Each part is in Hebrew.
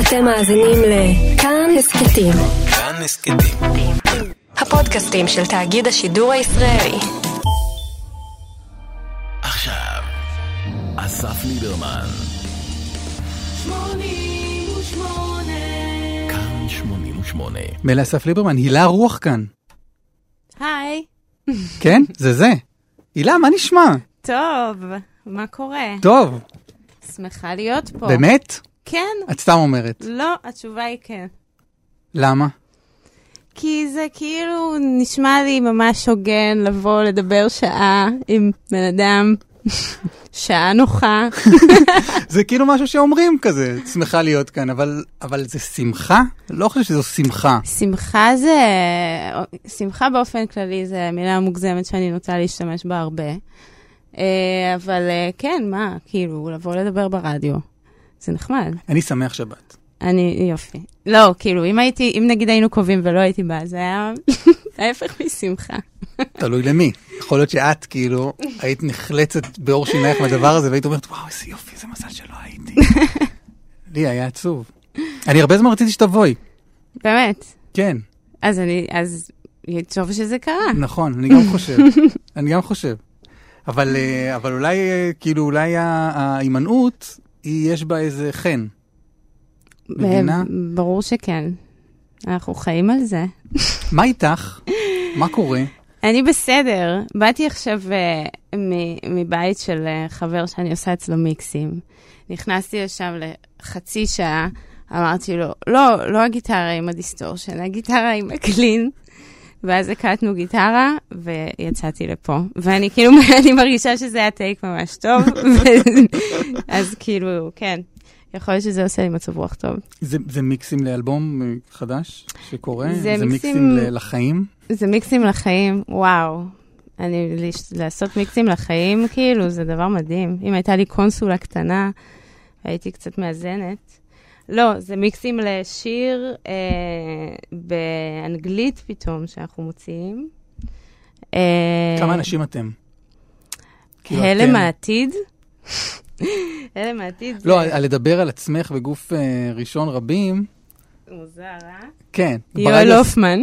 אתם מאזינים לכאן הסכתים. כאן הסכתים. הפודקאסטים של תאגיד השידור הישראלי. עכשיו, אסף ליברמן. כאן 88. מילא אסף ליברמן, הילה רוח כאן. היי. כן? זה זה. הילה, מה נשמע? טוב, מה קורה? טוב, שמחה להיות פה. באמת? כן. את סתם אומרת. לא, התשובה היא כן. למה? כי זה כאילו נשמע לי ממש הוגן לבוא לדבר שעה עם בן אדם, שעה נוחה. זה כאילו משהו שאומרים כזה, שמחה להיות כאן, אבל, אבל זה שמחה? לא חושב שזו שמחה. שמחה זה, שמחה באופן כללי זה מילה מוגזמת שאני נוטה להשתמש בה הרבה. אה, אבל אה, כן, מה, כאילו, לבוא לדבר ברדיו, זה נחמד. אני שמח שבת. אני, יופי. לא, כאילו, אם הייתי, אם נגיד היינו קובעים ולא הייתי באה, זה היה ההפך משמחה. תלוי למי. יכול להיות שאת כאילו היית נחלצת בעור שינייך מהדבר הזה והיית אומרת, וואו, איזה יופי, איזה מזל שלא הייתי. לי היה עצוב. אני הרבה זמן רציתי שתבואי. באמת. כן, אז אני, אז טוב שזה קרה. נכון, אני גם חושב. אני גם חושב. אבל, אה, אבל אולי, אה, כאילו, אולי ההימנעות, יש בה איזה חן. מבינה? ברור שכן. אנחנו חיים על זה. מה איתך? מה קורה? אני בסדר. באתי עכשיו uh, מבית של uh, חבר שאני עושה אצלו מיקסים. נכנסתי לשם לחצי שעה, אמרתי לו, לא, לא הגיטרה עם ה distortion, הגיטרה עם ה clean. ואז הקלטנו גיטרה, ויצאתי לפה. ואני כאילו, אני מרגישה שזה היה טייק ממש טוב. אז כאילו, כן, יכול להיות שזה עושה לי מצב רוח טוב. זה, זה מיקסים לאלבום חדש שקורה? זה זה מיקסים- מיקסים לחיים? זה מיקסים לחיים, וואו. אני, לש- לעשות מיקסים לחיים, כאילו, זה דבר מדהים. אם הייתה לי קונסולה קטנה, הייתי קצת מאזנת. לא, זה מיקסים לשיר אה, באנגלית פתאום, שאנחנו מוציאים. אה, כמה אנשים אתם? כאילו, הלם העתיד. הלם העתיד לא, על לדבר על עצמך בגוף אה, ראשון רבים, מוזר, אה? כן. יואל הופמן.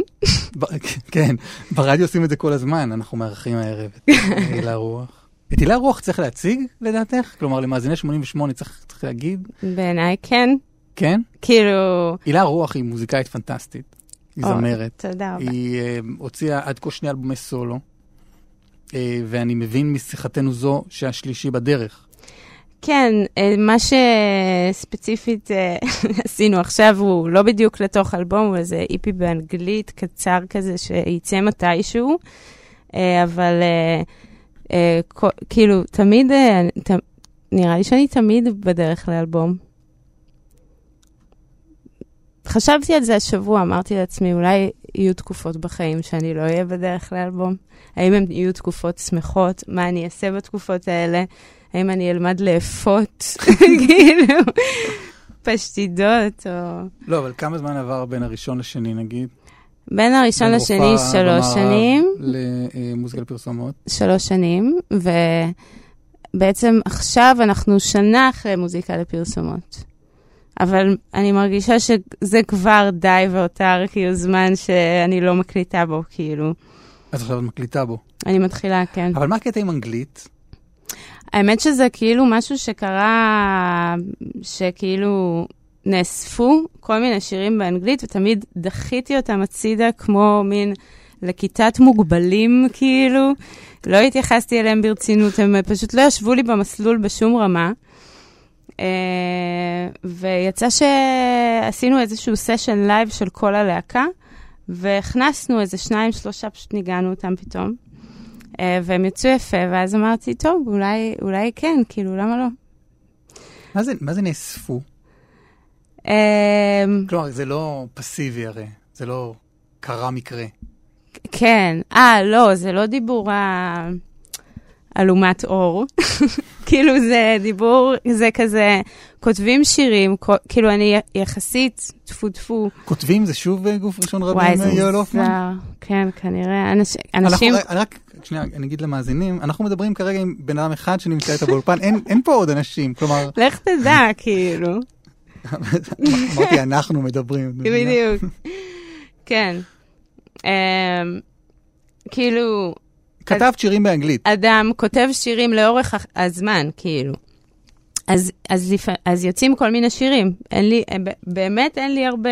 כן, ברדיו עושים את זה כל הזמן, אנחנו מארחים הערב את הילה רוח. את הילה רוח צריך להציג, לדעתך? כלומר, למאזיני 88 צריך צריך להגיד, בעיניי כן. כן? כאילו... הילה רוח היא מוזיקאית פנטסטית. היא זמרת. תודה רבה. היא אה, הוציאה עד כה שני אלבומי סולו, אה, ואני מבין משיחתנו זו שהשלישי בדרך. כן, אה, מה שספציפית עשינו עכשיו הוא לא בדיוק לתוך אלבום, הוא איזה איפי באנגלית קצר כזה שייצא מתישהו, אבל כאילו, תמיד, אה, נראה לי שאני תמיד בדרך לאלבום. חשבתי על זה השבוע, אמרתי לעצמי, אולי יהיו תקופות בחיים שאני לא אהיה בדרך לאלבום. האם הן יהיו תקופות שמחות? מה אני אעשה בתקופות האלה? האם אני אלמד לאפות, כאילו, פשטידות, או... לא, אבל כמה זמן עבר בין הראשון לשני, נגיד? בין הראשון לשני שלוש שנים, למוזיקה לפרסומות. שלוש שנים, ובעצם עכשיו אנחנו שנה אחרי מוזיקה לפרסומות. אבל אני מרגישה שזה כבר די והותר, כאילו, זמן שאני לא מקליטה בו, כאילו. אז עכשיו את מקליטה בו. אני מתחילה, כן. אבל מה הקטע עם אנגלית? האמת שזה כאילו משהו שקרה, שכאילו נאספו כל מיני שירים באנגלית, ותמיד דחיתי אותם הצידה כמו מין לכיתת מוגבלים, כאילו. לא התייחסתי אליהם ברצינות, הם פשוט לא ישבו לי במסלול בשום רמה. Uh, ויצא שעשינו איזשהו סשן live של כל הלהקה, והכנסנו איזה שניים, שלושה, פשוט ניגענו אותם פתאום. Uh, והם יצאו יפה, ואז אמרתי, טוב, אולי, אולי כן, כאילו, למה לא? מה זה, מה זה נאספו? Uh, כלומר, זה לא פסיבי הרי, זה לא קרה מקרה. כן, אה, לא, זה לא דיבור ה- אלומת אור. כאילו, זה דיבור, זה כזה, כותבים שירים, כאילו, אני יחסית, טפו טפו, כותבים זה שוב אה, גוף ראשון רבים, וואי, זה יואל הופמן? מוזר. כן, כנראה, אנש- אנשים... אני רק, שנייה, אני אגיד למאזינים, אנחנו מדברים כרגע עם בן אדם אחד שנמצא איתה באולפן, אין, אין פה עוד אנשים, כלומר, לך תדע, כאילו. אמרתי, אנחנו מדברים. בדיוק. כן. אמ, כאילו, כתבת שירים באנגלית. אדם כותב שירים לאורך הזמן, כאילו. אז, אז. אז יוצאים כל מיני שירים. אין לי, ב- באמת אין לי הרבה,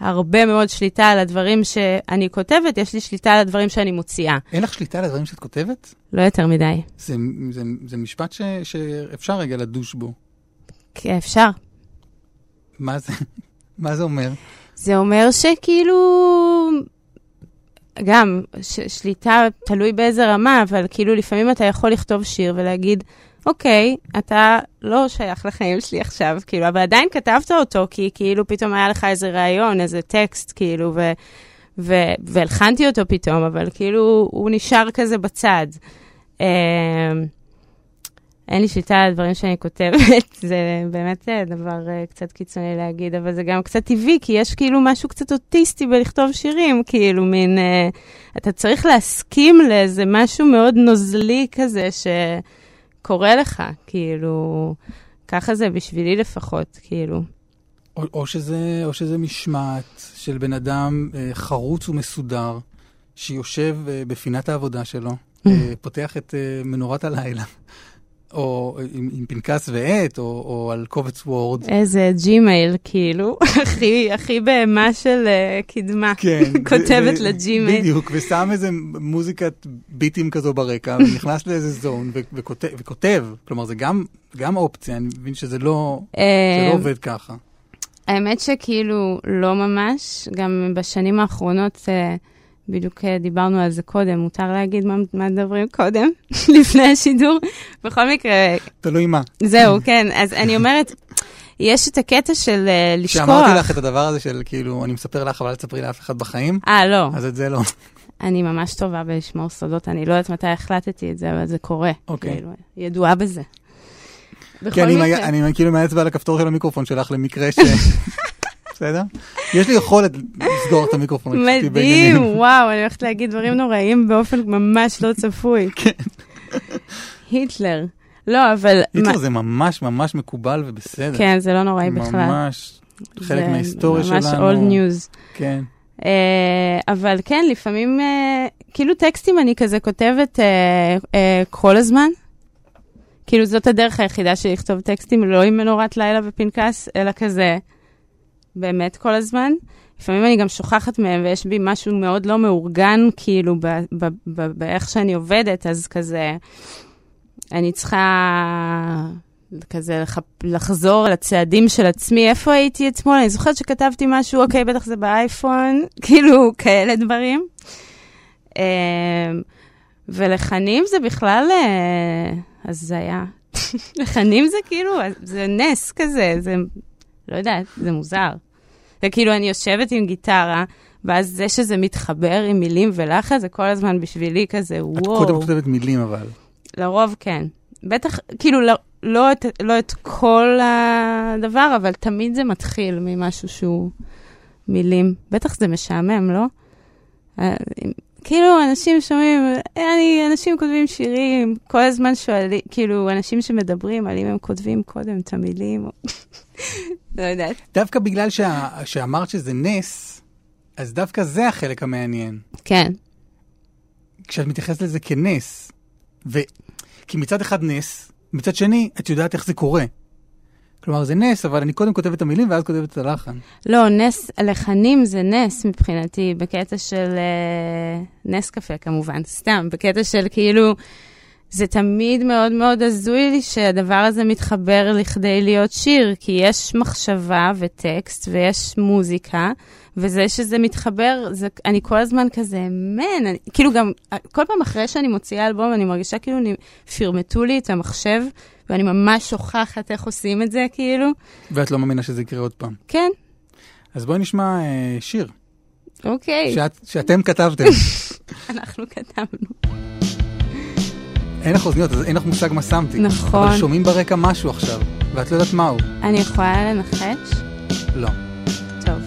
הרבה מאוד שליטה על הדברים שאני כותבת, יש לי שליטה על הדברים שאני מוציאה. אין לך שליטה על הדברים שאת כותבת? לא יותר מדי. זה, זה, זה משפט ש, שאפשר רגע לדוש בו. כי אפשר. מה זה, מה זה אומר? זה אומר שכאילו, גם ש- שליטה תלוי באיזה רמה, אבל כאילו לפעמים אתה יכול לכתוב שיר ולהגיד, אוקיי, אתה לא שייך לחיים שלי עכשיו, כאילו, אבל עדיין כתבת אותו, כי כאילו פתאום היה לך איזה רעיון, איזה טקסט, כאילו, ו... ו- והלחנתי אותו פתאום, אבל כאילו הוא נשאר כזה בצד. אמ, אין לי שליטה על הדברים שאני כותבת, זה באמת אה, דבר אה, קצת קיצוני להגיד, אבל זה גם קצת טבעי, כי יש כאילו משהו קצת אוטיסטי בלכתוב שירים, כאילו מין, אה, אתה צריך להסכים לאיזה משהו מאוד נוזלי כזה שקורה לך, כאילו, ככה זה בשבילי לפחות, כאילו. או, או, שזה, או שזה משמעת של בן אדם אה, חרוץ ומסודר, שיושב אה, בפינת העבודה שלו, אה, פותח את אה, מנורת הלילה, או עם, עם פנקס ועט, או, או על קובץ Word. איזה Gmail, כאילו, הכי, הכי בהמה של הקדמה. כן. כותבת ו- ל Gmail. בדיוק, ושם איזה מוזיקת ביטים כזו ברקע, ונכנס לאיזה zone, ו- וכותב, וכותב. כלומר, זה גם, גם אופציה, אני מבין שזה לא, זה אה, לא עובד ככה. האמת שכאילו לא ממש, גם בשנים האחרונות, אה, בדיוק אה, דיברנו על זה קודם, מותר להגיד מה, מה מדברים קודם, לפני השידור. בכל מקרה, תלוי מה. זהו, כן, אז אני אומרת, יש את הקטע של אה, לשכוח. כשאמרתי לך את הדבר הזה של כאילו, אני מספר לך, אבל אל תספרי לאף אחד בחיים, אה, לא, אז את זה לא. אני ממש טובה בלשמור סודות, אני לא יודעת מתי החלטתי את זה, אבל זה קורה. אוקיי. כאילו, ידועה בזה. כי אני, מקרה. אני כאילו מהאצבע על הכפתור של המיקרופון שלך למקרה ש... בסדר? יש לי יכולת לסגור את המיקרופון. מדהים. וואו, אני הולכת להגיד דברים נוראים באופן ממש לא צפוי. כן. היטלר. לא, אבל... היטלר מה- זה ממש ממש מקובל ובסדר. כן, זה לא נוראי בכלל. ממש חלק מההיסטוריה זה ממש שלנו. old news. כן. אה, אבל כן, לפעמים, אה, כאילו טקסטים אני כזה כותבת אה, כל הזמן. כאילו זאת הדרך היחידה שלי לכתוב טקסטים, לא עם מנורת לילה ופנקס, אלא כזה באמת כל הזמן. לפעמים אני גם שוכחת מהם ויש בי משהו מאוד לא מאורגן, כאילו, באיך שאני עובדת, אז כזה, אני צריכה כזה לח... לחזור לצעדים של עצמי, איפה הייתי אתמול? אני זוכרת שכתבתי משהו, אוקיי, בטח זה באייפון, כאילו, כאלה דברים. אמ, ולחנים זה בכלל אה, הזיה. לחנים זה כאילו, זה נס כזה, זה, לא יודעת, זה מוזר. וכאילו, אני יושבת עם גיטרה, ואז זה שזה מתחבר עם מילים ולחץ, זה כל הזמן בשבילי כזה, את וואו. קודם כותבת מילים אבל. לרוב כן. בטח, כאילו, לא, לא, את, לא את כל הדבר, אבל תמיד זה מתחיל ממשהו שהוא מילים. בטח זה משעמם, לא? אה, כאילו, אנשים שומעים, אני, אנשים כותבים שירים, כל הזמן שואלים, כאילו, אנשים שמדברים, על אם הם כותבים קודם את המילים. לא יודעת. דווקא בגלל שה... שאמרת שזה נס, אז דווקא זה החלק המעניין. כן, כשאת מתייחסת לזה כנס. ו... כי מצד אחד נס, מצד שני, את יודעת איך זה קורה. כלומר, זה נס, אבל אני קודם כותבת את המילים ואז כותבת את הלחן. לא, נס, לחנים זה נס מבחינתי, בקטע של אה, נס קפה כמובן, סתם, בקטע של כאילו, זה תמיד מאוד מאוד הזוי לי שהדבר הזה מתחבר לכדי להיות שיר, כי יש מחשבה וטקסט ויש מוזיקה, וזה שזה מתחבר, זה, אני כל הזמן כזה, מן, אני, כאילו גם, כל פעם אחרי שאני מוציאה אלבום, אני מרגישה כאילו אני, פרמטו לי את המחשב, ואני ממש שוכחת איך עושים את זה, כאילו. ואת לא מאמינה שזה יקרה עוד פעם. כן, אז בואי נשמע אה, שיר אוקיי. שאת, שאתם כתבתם. אנחנו כתבנו. אין לך אוזניות, אז אין לך מושג מה שמתי. נכון. אבל שומעים ברקע משהו עכשיו, ואת לא יודעת מהו. אני יכולה לנחש? לא. טוב.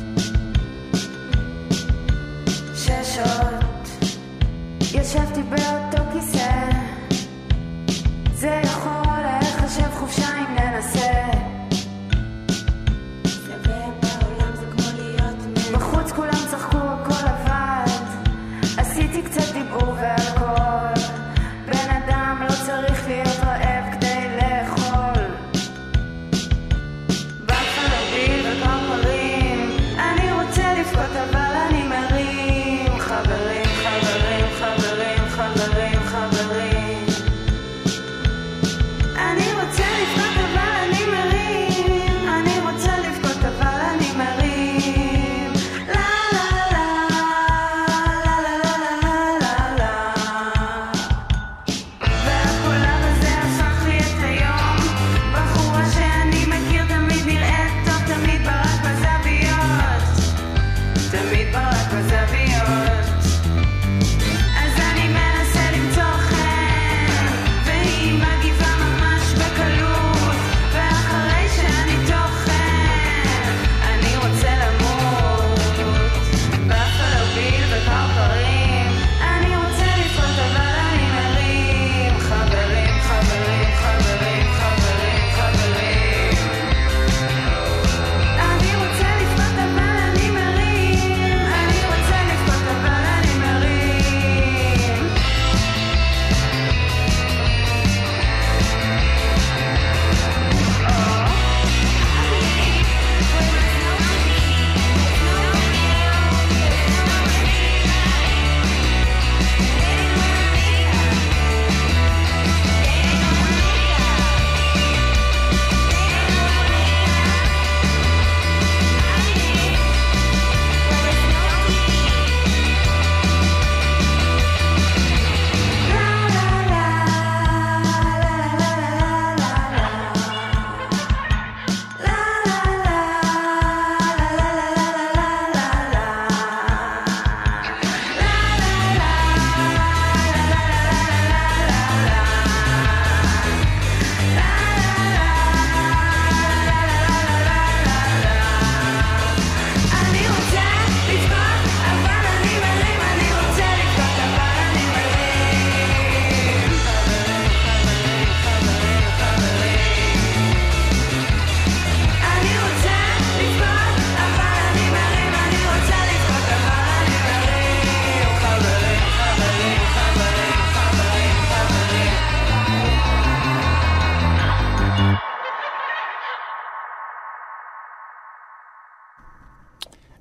שש שעות ישבתי באותו כיסא זה יכול להיחשב חופשה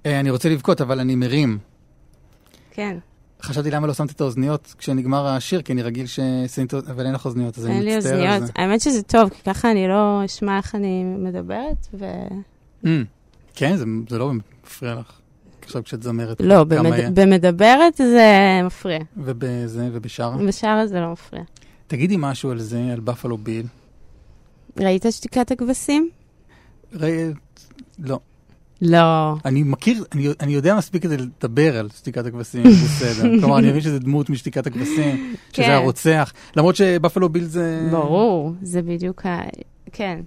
אני רוצה לבכות, אבל אני מרים. כן, חשבתי למה לא שמתי את האוזניות כשנגמר השיר, כי אני רגיל ששמים את האוזניות, אבל אין לך אוזניות, אז אין אני לי מצטער על אוזניות. זה. האמת שזה טוב, כי ככה אני לא אשמע איך אני מדברת, ו... Mm, כן, זה, זה לא מפריע לך. עכשיו כשאת זמרת. לא, כמה במד... היה? במדברת זה מפריע. ובזה, ובשאר. בשאר זה לא מפריע. תגידי משהו על זה, על בפלו ביל. ראית שתיקת הכבשים? ראי, לא. לא. אני מכיר, אני, אני יודע מספיק כדי לדבר על שתיקת הכבשים, זה בסדר. כלומר, אני מבין שזה דמות משתיקת הכבשים, שזה כן. הרוצח. למרות שבפלו ביל זה... ברור, זה בדיוק ה... כן.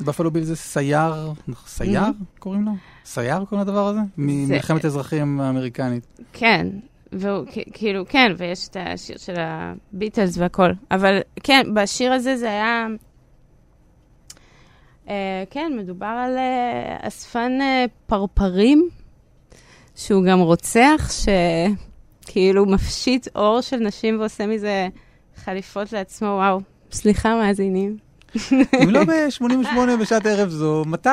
בפלו ביל זה סייר, סייר קוראים לו? סייר קוראים לדבר הזה? ממלחמת האזרחים האמריקנית. כן, והוא כאילו, כן, ויש את השיר של הביטלס והכל. אבל כן, בשיר הזה זה היה... אה, כן, מדובר על אה, אספן אה, פרפרים, שהוא גם רוצח, שכאילו מפשיט אור של נשים ועושה מזה חליפות לעצמו, וואו. סליחה, מאזינים. אם לא ב-88 בשעת ערב זו, מתי?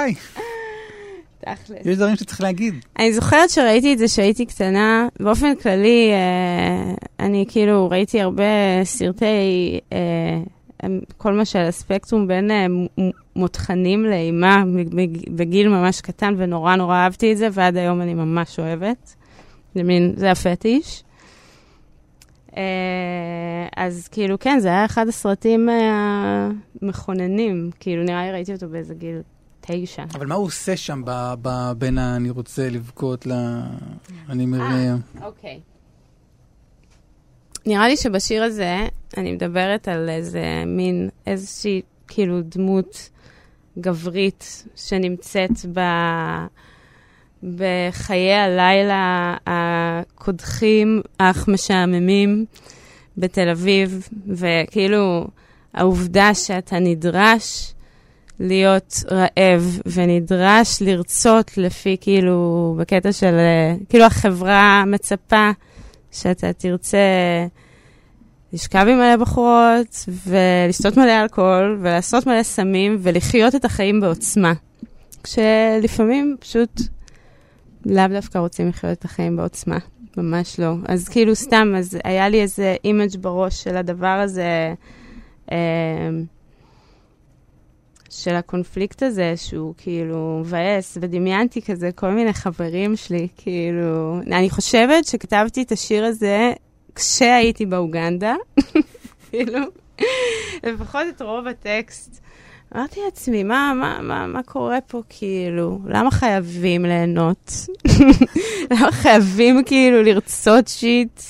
תכל'ס. יש דברים שצריך להגיד. אני זוכרת שראיתי את זה כשהייתי קטנה. באופן כללי, אה, אני כאילו ראיתי הרבה סרטי, אה, הם- כל מה שעל הספקטרום בין אה, מותחנים לאימה בג- בגיל ממש קטן, ונורא נורא אהבתי את זה, ועד היום אני ממש אוהבת. זה מין, זה הפטיש. אה, אז כאילו, כן, זה היה אחד הסרטים אה, המכוננים. כאילו, נראה לי ראיתי אותו באיזה גיל תשע. אבל מה הוא עושה שם ב- ב- בין ה"אני רוצה לבכות" ל... אני מרים. אוקיי. נראה לי שבשיר הזה אני מדברת על איזה מין, איזושהי כאילו דמות גברית שנמצאת ב... בחיי הלילה הקודחים אך משעממים בתל אביב, וכאילו העובדה שאתה נדרש להיות רעב ונדרש לרצות לפי כאילו, בקטע של, אה, כאילו החברה מצפה שאתה תרצה לשכב עם מלא בחורות ולשתות מלא אלכוהול ולעשות מלא סמים ולחיות את החיים בעוצמה. כשלפעמים פשוט לאו דווקא רוצים לחיות את החיים בעוצמה, ממש לא. אז כאילו סתם, אז היה לי איזה image בראש של הדבר הזה. אה, של הקונפליקט הזה, שהוא כאילו מבאס, ודמיינתי כזה כל מיני חברים שלי, כאילו... אני חושבת שכתבתי את השיר הזה כשהייתי באוגנדה, כאילו, לפחות את רוב הטקסט. אמרתי לעצמי, מה, מה, מה, מה קורה פה, כאילו? למה חייבים ליהנות? למה חייבים כאילו לרצות שיט?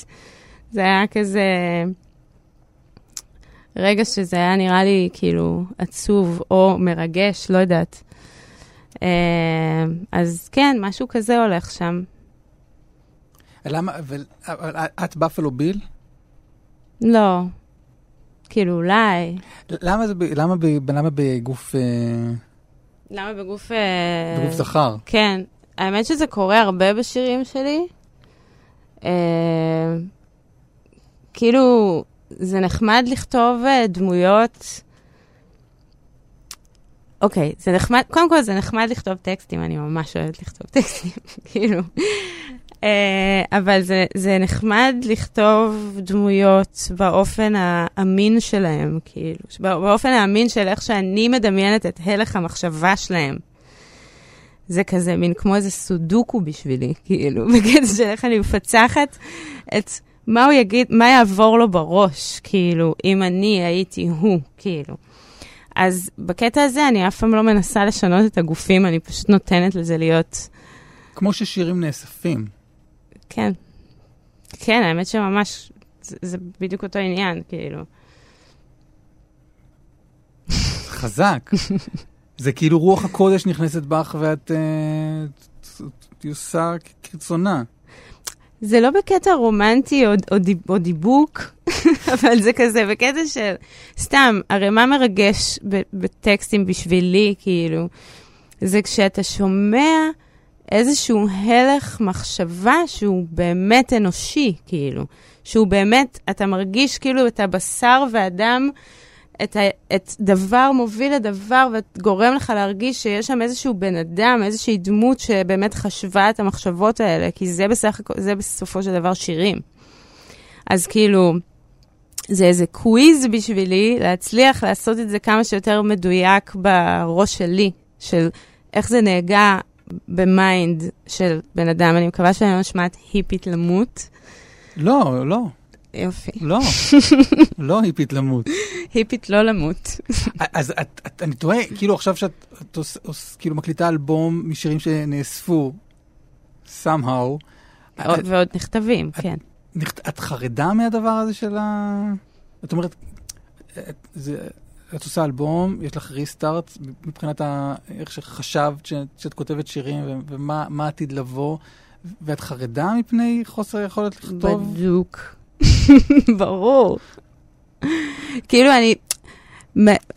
זה היה כזה... רגע שזה היה נראה לי כאילו עצוב או מרגש, לא יודעת. אה, אז כן, משהו כזה הולך שם. למה, אבל, את בפלו ביל? לא. כאילו, אולי. למה זה, למה, ב- למה בגוף, אה, למה בגוף... אה, בגוף זכר? כן. האמת שזה קורה הרבה בשירים שלי. כאילו, זה נחמד לכתוב אה, דמויות. אוקיי, זה נחמד, קודם כל זה נחמד לכתוב טקסטים, אני ממש אוהבת לכתוב טקסטים, כאילו. אה, אבל זה, זה נחמד לכתוב דמויות באופן האמין שלהם, כאילו, בא- באופן האמין של איך שאני מדמיינת את הלך המחשבה שלהם. זה כזה מין כמו איזה סודוקו בשבילי, כאילו, בקטע של איך אני מפצחת את מה הוא יגיד, מה יעבור לו בראש, כאילו, אם אני הייתי הוא, כאילו. אז בקטע הזה אני אף פעם לא מנסה לשנות את הגופים, אני פשוט נותנת לזה להיות, כמו ששירים נאספים. כן. כן, האמת שממש, זה, זה בדיוק אותו עניין, כאילו. חזק. זה כאילו רוח הקודש נכנסת בך ואת אה, ת- ת- עושה כרצונה. זה לא בקטע רומנטי או, או, דיב, או דיבוק, אבל זה כזה בקטע של, סתם, הרי מה מרגש בטקסטים בשבילי, כאילו, זה כשאתה שומע איזשהו הלך מחשבה שהוא באמת אנושי, כאילו, שהוא באמת, אתה מרגיש כאילו את הבשר והדם את, ה, את דבר מוביל לדבר וגורם לך להרגיש שיש שם איזשהו בן אדם, איזושהי דמות שבאמת חשבה את המחשבות האלה, כי זה בסך זה בסופו של דבר שירים. אז כאילו, זה איזה קוויז בשבילי להצליח לעשות את זה כמה שיותר מדויק בראש שלי, של איך זה נהגה ב mind של בן אדם. אני מקווה שאני לא נשמעת היפית למות. לא, לא, יופי. לא, לא היפית למות. היפית לא למות. אז את, את, אני תוהה, כאילו עכשיו שאת את כאילו מקליטה אלבום משירים שנאספו, somehow, ועוד- ועוד נכתבים, כן. נכת- את חרדה מהדבר הזה של ה... את אומרת, את, זה, את עושה אלבום, יש לך ריסטארט מבחינת ה, איך שחשבת ש, שאת כותבת שירים ומה מה עתיד לבוא, ואת חרדה מפני חוסר יכולת לכתוב? בדוק. ברור. כאילו, אני...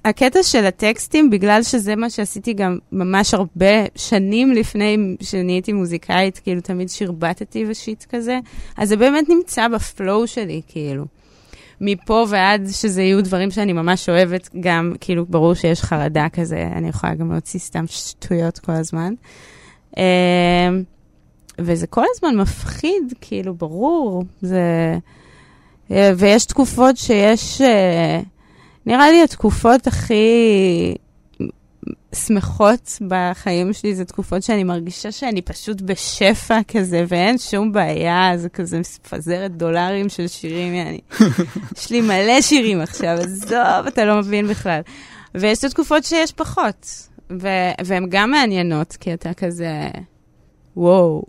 הקטע של הטקסטים, בגלל שזה מה שעשיתי גם ממש הרבה שנים לפני שנהייתי מוזיקאית, כאילו תמיד שרבטתי ושיט כזה, אז זה באמת נמצא בפלואו שלי, כאילו. מפה ועד שזה יהיו דברים שאני ממש אוהבת, גם, כאילו, ברור שיש חרדה כזה, אני יכולה גם להוציא סתם שטויות כל הזמן. אמ, וזה כל הזמן מפחיד, כאילו, ברור. זה... אה, ויש תקופות שיש... אה, נראה לי התקופות הכי שמחות בחיים שלי זה תקופות שאני מרגישה שאני פשוט בשפע כזה, ואין שום בעיה, זה כזה מפזרת דולרים של שירים, יעני. יש לי מלא שירים עכשיו, עזוב, אתה לא מבין בכלל. ויש את התקופות שיש פחות, ו- והן גם מעניינות, כי אתה כזה, וואו,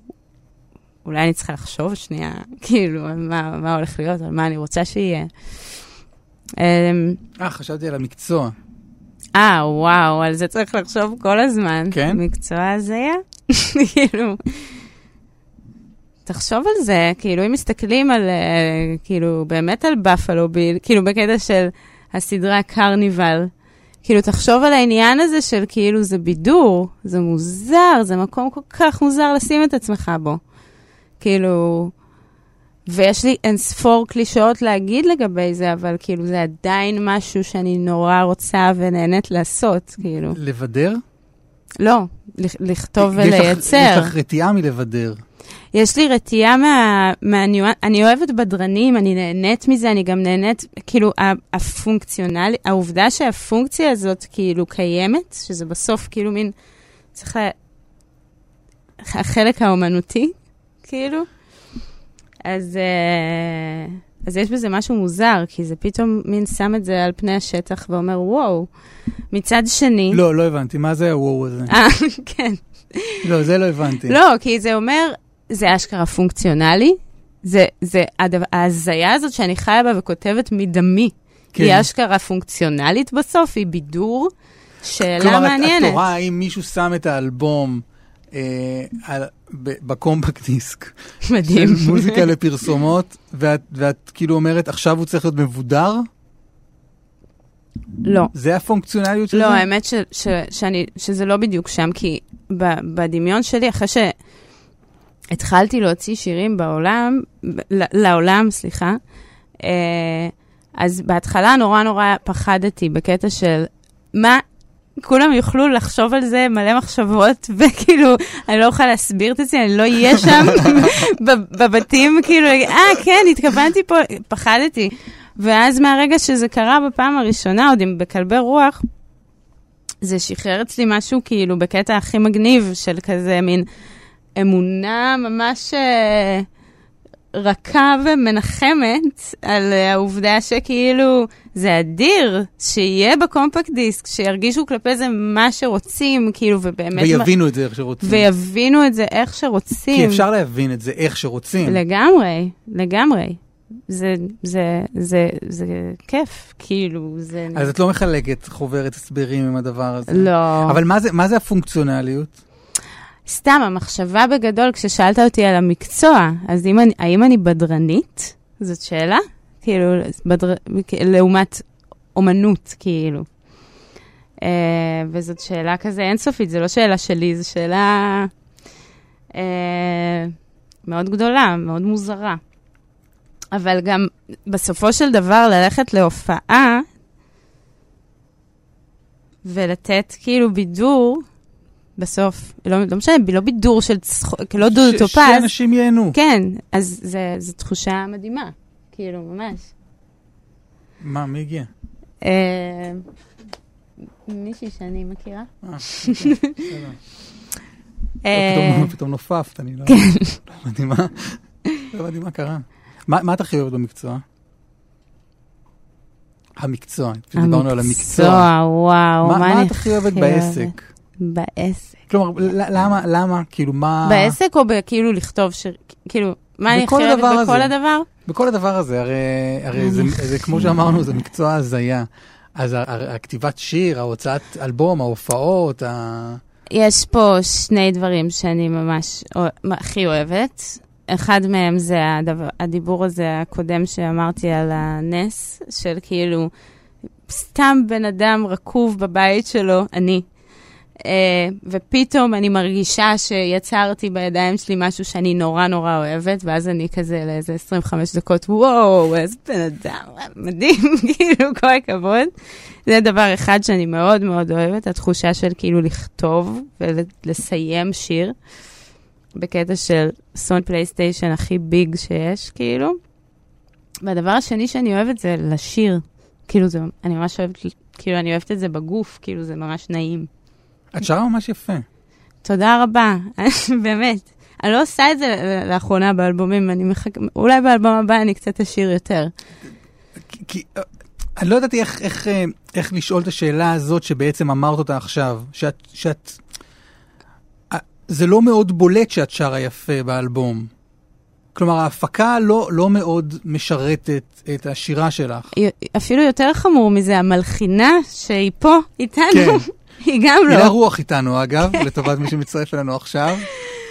אולי אני צריכה לחשוב שנייה, כאילו, מה, מה הולך להיות, על מה אני רוצה שיהיה. אמ, אה, חשבתי על המקצוע. אה, וואו, על זה צריך לחשוב כל הזמן. כן? מקצוע הזיה? כאילו, תחשוב על זה, כאילו, אם מסתכלים על, אה, כאילו, באמת על בפלו ביל, כאילו, בקטע של הסדרה קרניבל, כאילו, תחשוב על העניין הזה של כאילו, זה בידור, זה מוזר, זה מקום כל כך מוזר לשים את עצמך בו. כאילו, ויש לי אין ספור קלישאות להגיד לגבי זה, אבל כאילו, זה עדיין משהו שאני נורא רוצה ונהנית לעשות, כאילו. לבדר? לא, לכ- לכתוב לך- ולייצר. יש לך רתיעה מלבדר. יש לי רתיעה מה... מהניואנס, אני אוהבת בדרנים, אני נהנית מזה, אני גם נהנית, כאילו, ה- הפונקציונלי, העובדה שהפונקציה הזאת כאילו קיימת, שזה בסוף כאילו מין, צריך ל... החלק האומנותי, כאילו, אז, אה, אז יש בזה משהו מוזר, כי זה פתאום מין שם את זה על פני השטח ואומר, וואו. מצד שני... לא, לא הבנתי, מה זה הוואו הזה? אה, כן. לא, זה לא הבנתי. לא, כי זה אומר, זה אשכרה פונקציונלי, זה, זה הדבר, ההזיה הזאת שאני חיה בה וכותבת מדמי, כן. היא אשכרה פונקציונלית בסוף, היא בידור, שאלה כלומר, מעניינת. את תוהה האם מישהו שם את האלבום אה, על- בקומפקט דיסק מדהים. של מוזיקה לפרסומות, ואת, ואת כאילו אומרת, עכשיו הוא צריך להיות מבודר? לא. זה הפונקציונליות של לא, זה? האמת ש, ש, שאני, שזה לא בדיוק שם, כי ב, בדמיון שלי, אחרי שהתחלתי להוציא שירים בעולם, לעולם, סליחה, אה, אז בהתחלה נורא נורא פחדתי בקטע של מה, כולם יוכלו לחשוב על זה מלא מחשבות, וכאילו, אני לא אוכל להסביר את עצמי, אני לא אהיה שם בבתים, כאילו, אה, כן, התכוונתי פה, פחדתי. ואז מהרגע שזה קרה בפעם הראשונה, עוד עם בכלבי רוח, זה שחרר אצלי משהו כאילו בקטע הכי מגניב של כזה מין אמונה ממש אה, רכה ומנחמת על אה, העובדה שכאילו זה אדיר שיהיה בקומפקט דיסק, שירגישו כלפי זה מה שרוצים, כאילו, ובאמת... ויבינו את זה איך שרוצים. ויבינו את זה איך שרוצים. כי אפשר להבין את זה איך שרוצים. לגמרי, לגמרי. זה, זה, זה, זה כיף, כאילו, זה... אז את לא מחלקת חוברת הסברים עם הדבר הזה. לא. אבל מה זה, מה זה הפונקציונליות? סתם, המחשבה בגדול, כששאלת אותי על המקצוע, אז אם אני, האם אני בדרנית? זאת שאלה? כאילו, בדר... לעומת אומנות, כאילו. אה, וזאת שאלה כזה אינסופית, זו לא שאלה שלי, זו שאלה אה, מאוד גדולה, מאוד מוזרה. אבל גם בסופו של דבר, ללכת להופעה, ולתת כאילו בידור, בסוף, לא, לא משנה, לא בידור של צחוק, לא דודו טופז, שאנשים ייהנו. כן, אז זה- זו תחושה מדהימה, כאילו, ממש. מה, מי הגיע? אה, מישהי שאני מכירה. אה, אוקיי, בסדר. אה, לא, פתאום- נופפת, אני לא כן. לא הבנתי מה לא הבנתי מה קרה. מה מה אתה הכי אוהב במקצוע? המקצוע, דיברנו על המקצוע. וואו, מה מה מה אני את הכי אוהבת בעסק? בעסק. כלומר, למה, למה, כאילו, מה... בעסק או בכאילו לכתוב שיר, כאילו, מה אני הכי בכל הדבר בכל הזה. הדבר? בכל הדבר הזה, הרי, הרי זה, זה כמו שאמרנו, זה מקצוע הזיה. אז הכתיבת שיר, ההוצאת אלבום, ההופעות, ה... יש פה שני דברים שאני ממש הכי אוהבת. אחד מהם זה הדבר, הדיבור הזה הקודם שאמרתי על הנס, של כאילו, סתם בן אדם רקוב בבית שלו, אני. Uh, ופתאום אני מרגישה שיצרתי בידיים שלי משהו שאני נורא נורא אוהבת, ואז אני כזה לאיזה 25 דקות, וואו, איזה בן אדם, מדהים, כאילו, כל הכבוד. זה דבר אחד שאני מאוד מאוד אוהבת, התחושה של כאילו לכתוב ולסיים שיר, בקטע של סון פלייסטיישן הכי ביג שיש, כאילו. והדבר השני שאני אוהבת זה לשיר. כאילו, זה, אני ממש אוהבת, כאילו, אני אוהבת את זה בגוף, כאילו, זה ממש נעים. את שרה ממש יפה. תודה רבה, באמת. אני לא עושה את זה לאחרונה באלבומים, אני מחכה, אולי באלבום הבא אני קצת אשיר יותר. כי, אה, אני לא ידעתי איך, איך, אה, איך לשאול את השאלה הזאת שבעצם אמרת אותה עכשיו. שאת, שאת... אה, זה לא מאוד בולט שאת שרה יפה באלבום. כלומר, ההפקה לא, לא מאוד משרתת את השירה שלך. אפילו יותר חמור מזה, המלחינה שהיא פה איתנו, כן. היא גם לא. הילה רוח איתנו, אגב, לטובת מי שמצטרף אלינו עכשיו.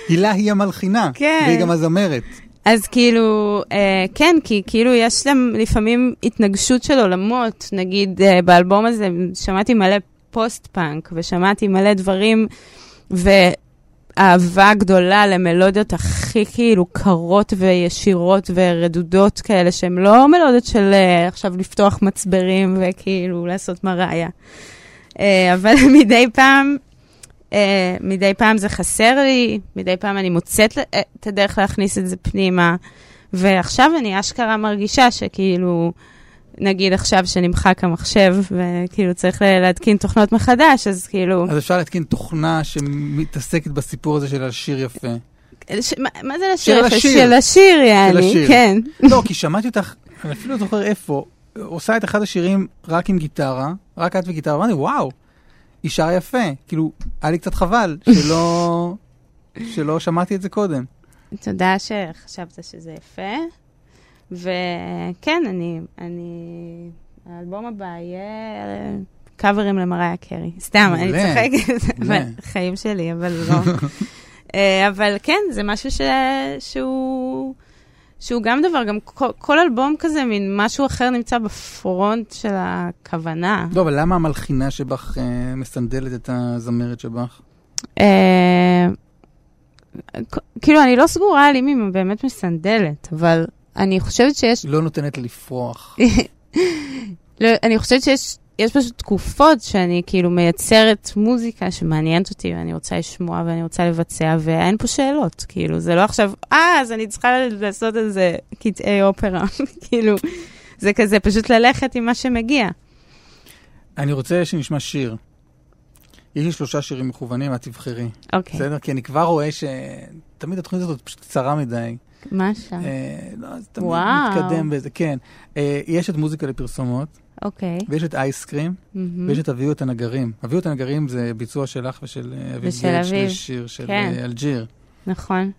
הילה היא המלחינה, כן. והיא גם הזמרת. אז כאילו, אה, כן, כי כאילו יש להם לפעמים התנגשות של עולמות. נגיד, אה, באלבום הזה שמעתי מלא פוסט-פאנק, ושמעתי מלא דברים, ואהבה גדולה למלודיות הכי כאילו קרות וישירות ורדודות כאלה, שהן לא מלודיות של אה, עכשיו לפתוח מצברים וכאילו לעשות מראיה. אה, אבל מדי פעם Uh, מדי פעם זה חסר לי, מדי פעם אני מוצאת uh, את הדרך להכניס את זה פנימה, ועכשיו אני אשכרה מרגישה שכאילו, נגיד עכשיו שנמחק המחשב, וכאילו צריך להתקין תוכנות מחדש, אז כאילו... אז אפשר להתקין תוכנה שמתעסקת בסיפור הזה של השיר יפה. ש... מה, מה זה לשיר? של השיר. של השיר, יעני. כן. לא, כי שמעתי אותך, אני אפילו לא זוכר איפה, עושה את אחד השירים רק עם גיטרה, רק את וגיטרה, אמרתי, וואו, היא שרה יפה. כאילו, היה לי קצת חבל שלא, שלא שמעתי את זה קודם. תודה שחשבת שזה יפה. וכן, אני, אני, האלבום הבא יהיה קאברים למריה קרי. סתם, אני צוחקת. חיים שלי, אבל לא. אה, אבל כן, זה משהו ש... שהוא... שהוא גם דבר, גם כל, כל אלבום כזה, מין משהו אחר נמצא בפרונט של הכוונה. לא, אבל למה המלחינה שבך אה, מסנדלת את הזמרת שבך? אה, כאילו, אני לא סגורה על אם היא באמת מסנדלת, אבל אני חושבת שיש לא נותנת לפרוח. לא, אני חושבת שיש יש פשוט תקופות שאני כאילו מייצרת מוזיקה שמעניינת אותי ואני רוצה לשמוע ואני רוצה לבצע ואין פה שאלות, כאילו, זה לא עכשיו, אה, אז אני צריכה לעשות איזה קטעי אופרה, כאילו, זה כזה פשוט ללכת עם מה שמגיע. אני רוצה שנשמע שיר. יש לי שלושה שירים מכוונים, את תבחרי. אוקיי, בסדר? כי אני כבר רואה שתמיד התוכנית הזאת פשוט קצרה מדי. מה שם? אה, לא, זה תמיד וואו. מתקדם בזה, כן. אה, יש את מוזיקה לפרסומות, אוקיי. ויש את אייסקרים, מהמם. ויש את הביאו את הנגרים. הביאו את הנגרים זה ביצוע שלך ושל אה, אביב ושל אביב, לשיר של כן. אה, אלג'יר, נכון.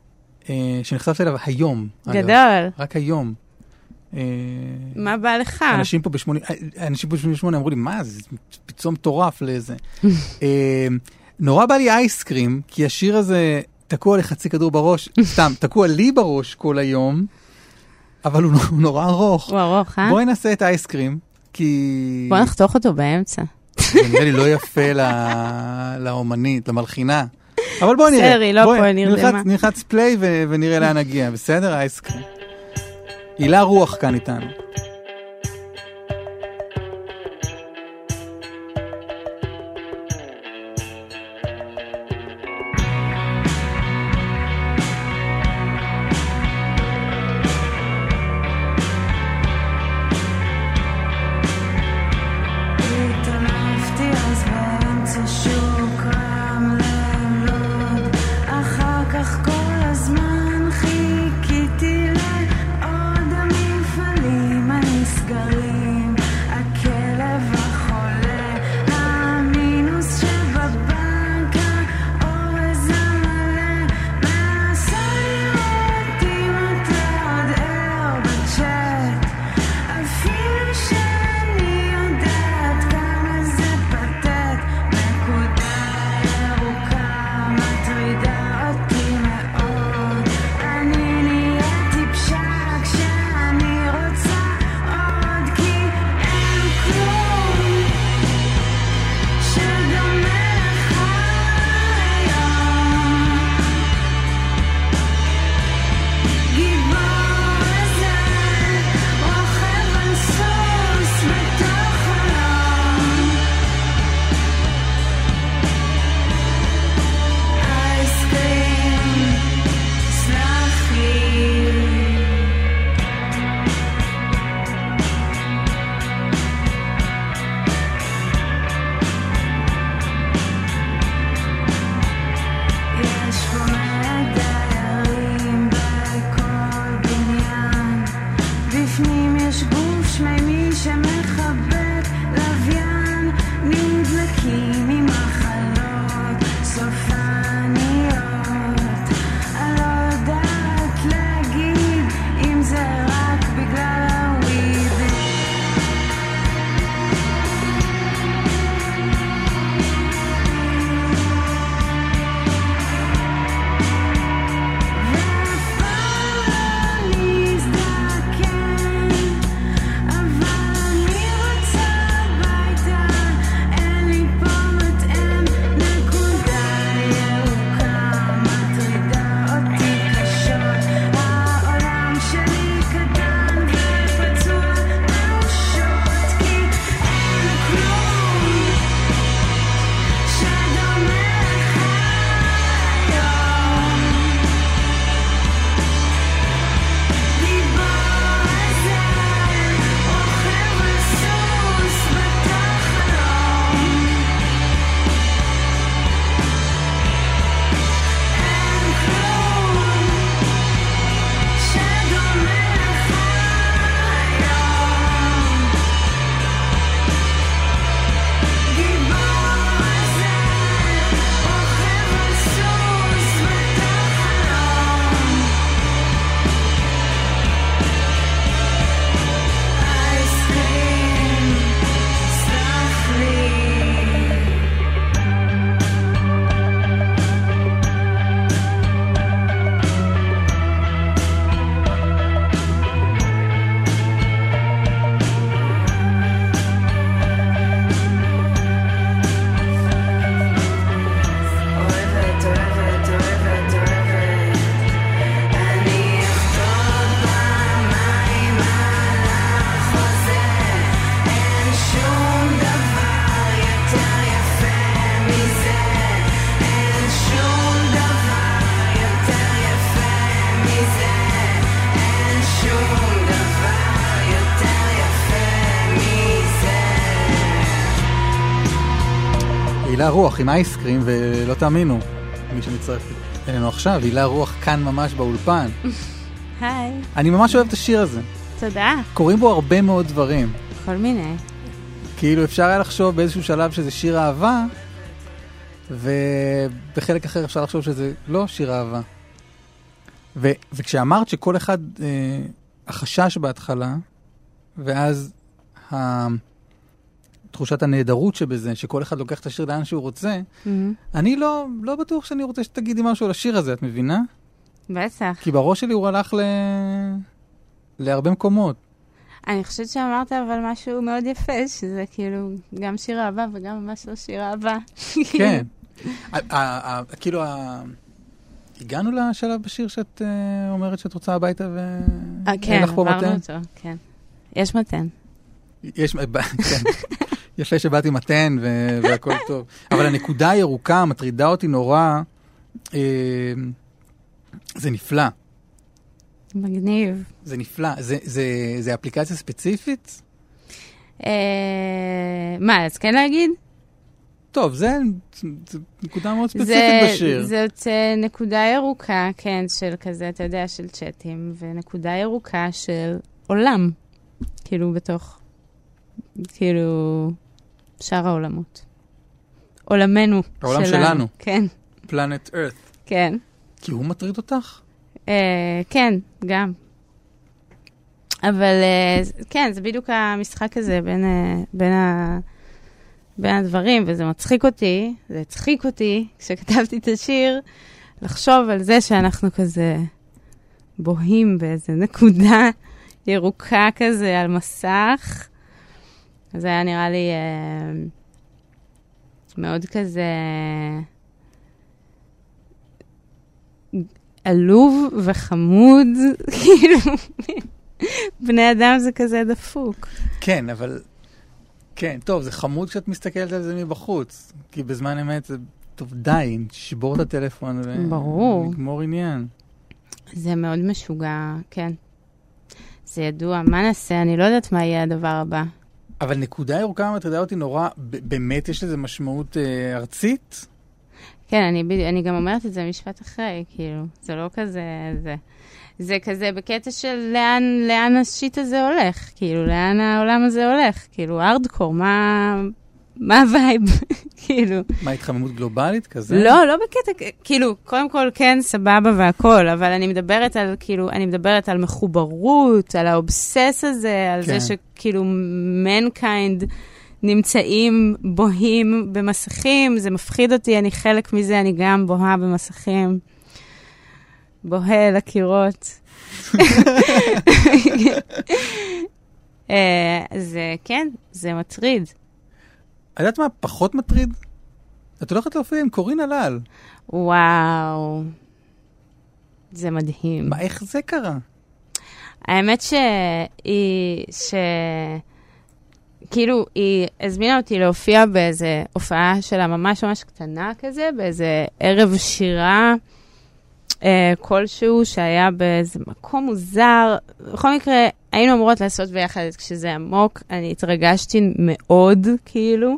אה, שנחשפתי אליו היום. אגב. גדול. רק היום. אה, מה בא לך? אנשים פה ב-80, אנשים פה ב-88 אמרו לי, מה זה, ביצוע מטורף. אה, נורא בא לי אייסקרים, כי השיר הזה תקוע לחצי כדור בראש, סתם, תקוע לי בראש כל היום, אבל הוא הוא נורא ארוך. הוא ארוך, אה? בואי נעשה את האייסקרים, כי בוא נחתוך אותו באמצע. זה נראה לי לא יפה לאומנית, למלחינה. אבל בואי נראה. היא לא פה, נרדמה. נלחץ- פליי ונראה לאן נגיע, בסדר? האייסקרים. הילה רוח כאן איתנו. הילה רוח עם אייסקרים, ולא תאמינו, מי שמצטרף אלינו עכשיו, הילה רוח כאן ממש באולפן. היי. אני ממש אוהב את השיר הזה. תודה. קורים בו הרבה מאוד דברים. כל מיני. כאילו אפשר היה לחשוב באיזשהו שלב שזה שיר אהבה, ובחלק אחר אפשר לחשוב שזה לא שיר אהבה. ו- וכשאמרת שכל אחד, אה, החשש בהתחלה, ואז ה- תחושת הנהדרות שבזה, שכל אחד לוקח את השיר לאן שהוא רוצה, מהמם. אני לא, לא בטוח שאני רוצה שתגידי משהו על השיר הזה, את מבינה? בטח. כי בראש שלי הוא הלך ל... להרבה מקומות. אני חושבת שאמרת אבל משהו מאוד יפה, שזה כאילו גם שיר אהבה וגם ממש לא שיר אהבה. כן. כאילו, הגענו לשלב בשיר שאת אה, אומרת שאת רוצה הביתה אה, ואין כן, לך פה עברנו מתן? אותו, כן. יש מתן. יש, כן. יפה שבאתי מתן ו- והכל טוב. אבל הנקודה הירוקה מטרידה אותי נורא. אה, זה נפלא, מגניב. זה נפלא. זה, זה, זה אפליקציה ספציפית? אה, מה, אז כן להגיד? טוב, זה, זה נקודה מאוד ספציפית זה- בשיר. זאת אה, נקודה ירוקה, כן, של כזה, אתה יודע, של צ'אטים, ונקודה ירוקה של עולם, כאילו בתוך, כאילו, שאר העולמות. עולמנו העולם שלנו. כן, פלנט ארת. כן. כי הוא מטריד אותך? אה, כן, גם. אבל אה, כן, זה בדיוק המשחק הזה בין, אה, בין, ה, בין הדברים, וזה מצחיק אותי, זה הצחיק אותי, כשכתבתי את השיר, לחשוב על זה שאנחנו כזה בוהים באיזה נקודה ירוקה כזה על מסך. זה היה נראה לי אה, מאוד כזה... עלוב וחמוד, כאילו, בני אדם זה כזה דפוק. כן, אבל... כן, טוב, זה חמוד כשאת מסתכלת על זה מבחוץ. כי בזמן אמת זה... טוב, די, תשבור את הטלפון ו... ברור. נגמור עניין. זה מאוד משוגע, כן. זה ידוע, מה נעשה? אני לא יודעת מה יהיה הדבר הבא. אבל נקודה ירוקה מטרידה אותי נורא, באמת יש לזה משמעות אה, ארצית? כן, אני, אני גם אומרת את זה משפט אחרי, כאילו, זה לא כזה, זה, זה כזה בקטע של לאן, לאן ה shit הזה הולך, כאילו, לאן העולם הזה הולך, כאילו, ארדקור, מה, מה ה vibe, כאילו. מה, התחממות גלובלית כזה? לא, לא בקטע, כאילו, קודם כל, כן, סבבה והכול, אבל אני מדברת על, כאילו, אני מדברת על מחוברות, על ה obsess הזה, על כן. זה שכאילו, mankind נמצאים, בוהים במסכים, זה מפחיד אותי, אני חלק מזה, אני גם בוהה במסכים. בוהה אל הקירות. אה, זה, כן, זה מטריד. את יודעת מה פחות מטריד? את הולכת להופיע עם קורין הלל. וואו, זה מדהים. מה, איך זה קרה? האמת שהיא, ש... כאילו, היא הזמינה אותי להופיע באיזה הופעה שלה ממש ממש קטנה כזה, באיזה ערב שירה אה, כלשהו שהיה באיזה מקום מוזר. בכל מקרה, היינו אמורות לעשות ביחד כשזה עמוק, אני התרגשתי מאוד, כאילו.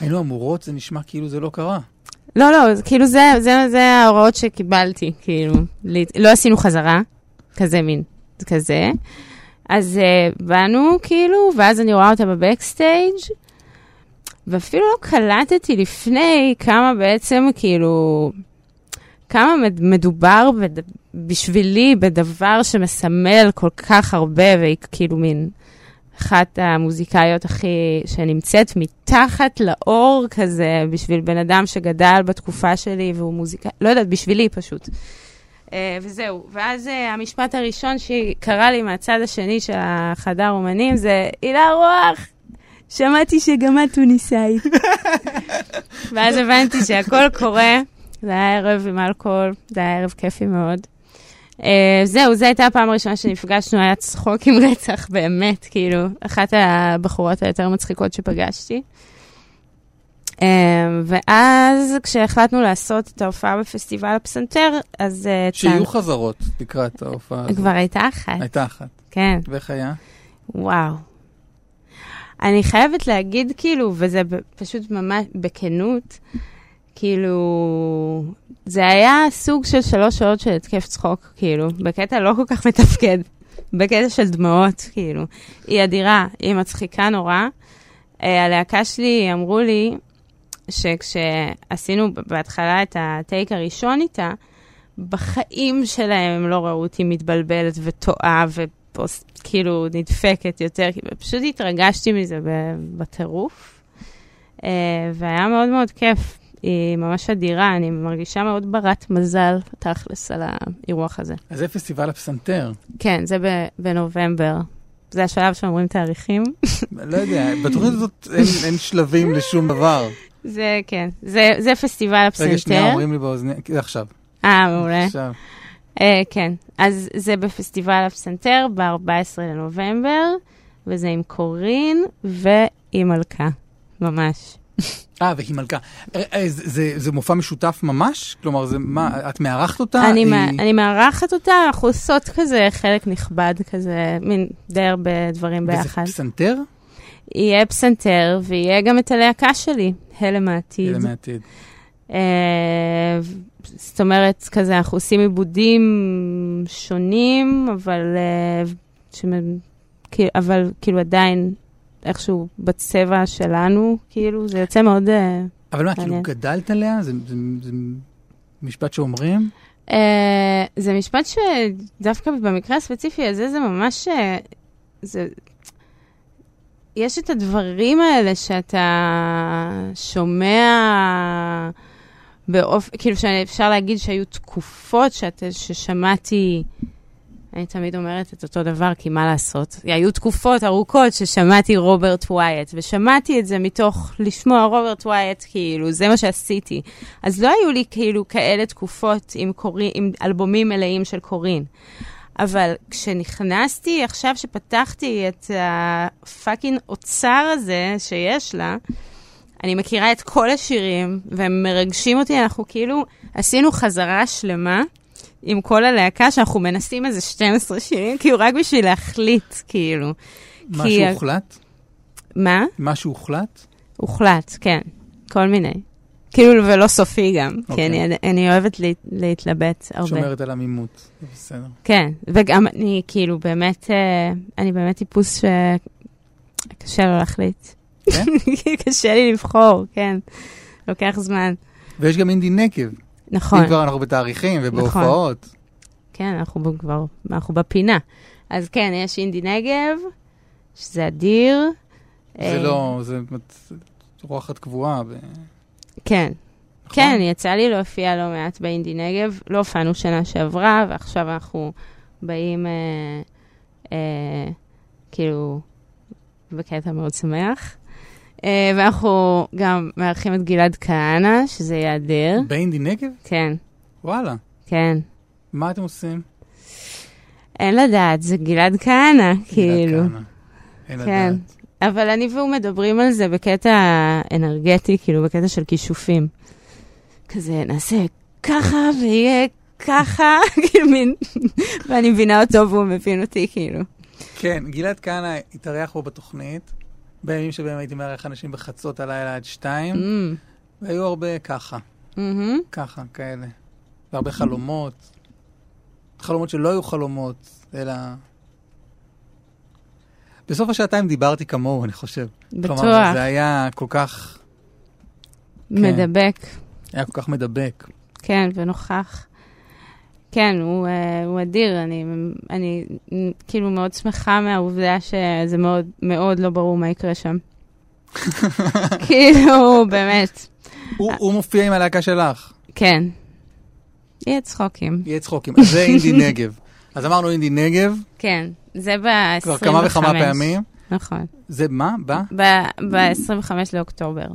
היינו אמורות, זה נשמע כאילו זה לא קרה. לא, לא, כאילו זה, זה, זה ההוראות שקיבלתי, כאילו. לא עשינו חזרה, כזה מין, זה כזה. אז uh, באנו, כאילו, ואז אני רואה אותה בבקסטייג', ואפילו לא קלטתי לפני כמה בעצם, כאילו, כמה מד- מדובר בד... בשבילי בדבר שמסמל כל כך הרבה, והיא כאילו מין אחת המוזיקאיות הכי, שנמצאת מתחת לאור כזה, בשביל בן אדם שגדל בתקופה שלי והוא מוזיקאי, לא יודעת, בשבילי פשוט. Uh, וזהו. ואז uh, המשפט הראשון שקרה לי מהצד השני של החדר אומנים זה, הילה רוח, שמעתי שגם את טוניסאית. ואז הבנתי שהכל קורה, זה היה ערב עם אלכוהול, זה היה ערב כיפי מאוד. Uh, זהו, זו הייתה הפעם הראשונה שנפגשנו, היה צחוק עם רצח, באמת, כאילו, אחת הבחורות היותר מצחיקות שפגשתי. Uh, ואז כשהחלטנו לעשות את ההופעה בפסטיבל הפסנתר, אז... Uh, שיהיו חזרות לקראת ההופעה הזאת. כבר הייתה אחת, הייתה אחת. כן, ואיך היה? וואו. אני חייבת להגיד, כאילו, וזה פשוט ממש בכנות, כאילו, זה היה סוג של שלוש שעות של התקף צחוק, כאילו, בקטע לא כל כך מתפקד, בקטע של דמעות, כאילו. היא אדירה, היא מצחיקה נורא. אה, הלהקה שלי אמרו לי שכשעשינו בהתחלה את הטייק הראשון איתה, בחיים שלהם הם לא ראו אותי מתבלבלת וטועה וכאילו נדפקת יותר, פשוט התרגשתי מזה בטירוף. אה, והיה מאוד מאוד כיף. היא ממש אדירה, אני מרגישה מאוד ברת מזל, תכלס, על האירוח הזה. אז זה פסטיבל הפסנתר. כן, זה בנובמבר. זה השלב שאומרים תאריכים. לא יודע, בתוכנית הזאת אין, אין שלבים לשום דבר. זה, כן, זה, זה פסטיבל הפסנתר. רגע, שנייה, אומרים לי באוזניה, עכשיו. אה, מעולה. עכשיו. אה, כן, אז זה בפסטיבל הפסנתר ב-14 לנובמבר, וזה עם קורין ועם מלכה, ממש. אה, והיא מלכה. אה, אה, זה, זה, זה מופע משותף ממש? כלומר, זה מה, את מארחת אותה? אני, היא... מה, אני מארחת אותה, אנחנו עושות כזה חלק נכבד כזה, מין די הרבה דברים ביחד. וזה פסנתר? יהיה פסנתר, ויהיה גם את הלהקה שלי, הלם העתיד. הלם העתיד. אה, זאת אומרת, כזה, אנחנו עושים עיבודים שונים, אבל, אה, שמ- אבל כאילו עדיין איכשהו בצבע שלנו, כאילו, זה יוצא מאוד... אה, אבל מה, כאילו מעניין. גדלת עליה? זה, זה, זה משפט שאומרים? אה, זה משפט שדווקא במקרה הספציפי הזה, זה ממש... אה, זה... יש את הדברים האלה שאתה שומע באופן, כאילו שאפשר להגיד שהיו תקופות שאת, ששמעתי, אני תמיד אומרת את אותו דבר, כי מה לעשות? היו תקופות ארוכות ששמעתי רוברט ווייאט, ושמעתי את זה מתוך לשמוע רוברט ווייאט, כאילו, זה מה שעשיתי. אז לא היו לי כאילו כאלה תקופות עם, קורין, עם אלבומים מלאים של קורין. אבל כשנכנסתי, עכשיו שפתחתי את ה fucking אוצר הזה שיש לה, אני מכירה את כל השירים, והם מרגשים אותי, אנחנו כאילו עשינו חזרה שלמה עם כל הלהקה, שאנחנו מנסים איזה 12 שירים, כאילו רק בשביל להחליט, כאילו. מה כי- שהוחלט? מה? מה שהוחלט? הוחלט, כן. כל מיני. כאילו, ולא סופי גם, כי אוקיי. אני, אני אוהבת לה, להתלבט הרבה. שומרת על עמימות. בסדר. כן, וגם אני כאילו באמת, אה, אני באמת טיפוס שקשה לו להחליט. כן? קשה לי לבחור, כן. לוקח זמן. ויש גם אינדי נקב. נכון, אם כבר אנחנו בתאריכים ובהופעות. כן, אנחנו כבר, אנחנו בפינה. אז כן, יש אינדי נגב, שזה אדיר. זה אה, לא, זה רוחת קבועה. ב- כן. נכון? כן, יצא לי להופיע לא מעט באינדי נגב. לא הופענו שנה שעברה, ועכשיו אנחנו באים, אה, אה, כאילו, בקטע מאוד שמח. אה, ואנחנו גם מארחים את גלעד כהנא, שזה יהיה אדיר. באינדי נגב? כן, וואלה. כן. מה אתם עושים? אין לדעת, זה גלעד כהנא, כאילו. גלעד כהנא. אין כן. לדעת. אבל אני והוא מדברים על זה בקטע אנרגטי, כאילו, בקטע של כישופים. כזה, נעשה ככה ויהיה ככה, כאילו מין, ואני מבינה אותו והוא מבין אותי, כאילו. כן, גלעד כהנא התארח פה בתוכנית, בימים שבהם הייתי מארח אנשים בחצות הלילה עד שתיים, אמ, והיו הרבה ככה, מהמם. ככה, כאלה. והרבה חלומות. חלומות שלא היו חלומות, אלא... בסוף השעתיים דיברתי כמוהו, אני חושב. כלומר, בטוח, זה היה כל כך, מדבק, היה כל כך מדבק. כן, ונוכח. כן, הוא, אה, הוא אדיר, אני, אני כאילו מאוד שמחה מהעובדה שזה מאוד, מאוד לא ברור מה יקרה שם. כאילו, באמת, הוא הוא מופיע עם הלהקה שלך, כן. יהיה צחוקים. יהיה צחוקים. אז זה אינדי נגב. אז אמרנו אינדי נגב, כן, זה ב-25. כבר כמה וכמה פעמים. נכון. זה מה? בא? ב-25 לאוקטובר.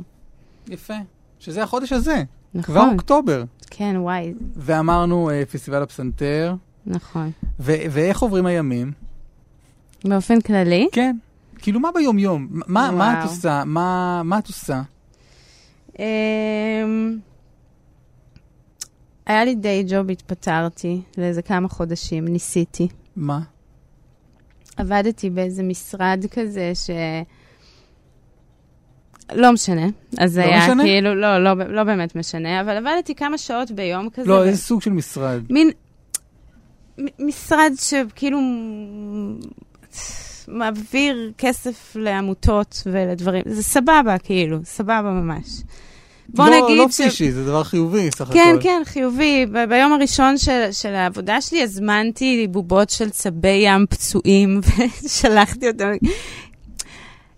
יפה. שזה החודש הזה, כבר נכון. אוקטובר. כן, וואי, ואמרנו אה, פסטיבל הפסנתר, נכון. ו- ואיך עוברים הימים? באופן כללי, כן. כאילו, מה ביום-יום? מה, מה את. עושה? מה, מה את עושה? אמ, היה לי די ג'וב, התפטרתי לאיזה כמה חודשים, ניסיתי. מה? עבדתי באיזה משרד כזה ש... לא משנה. אז זה לא היה משנה? כאילו, לא, לא, לא באמת משנה, אבל עבדתי כמה שעות ביום כזה. לא, ו- איזה סוג של משרד? מין מ- משרד שכאילו מעביר כסף לעמותות ולדברים, זה סבבה, כאילו, סבבה ממש. בוא לא, נגיד לא ש... פסישי, זה דבר חיובי סך הכל. כן, כן, חיובי. ב- ביום הראשון של, של העבודה שלי הזמנתי בובות של צבי ים פצועים ושלחתי אותם.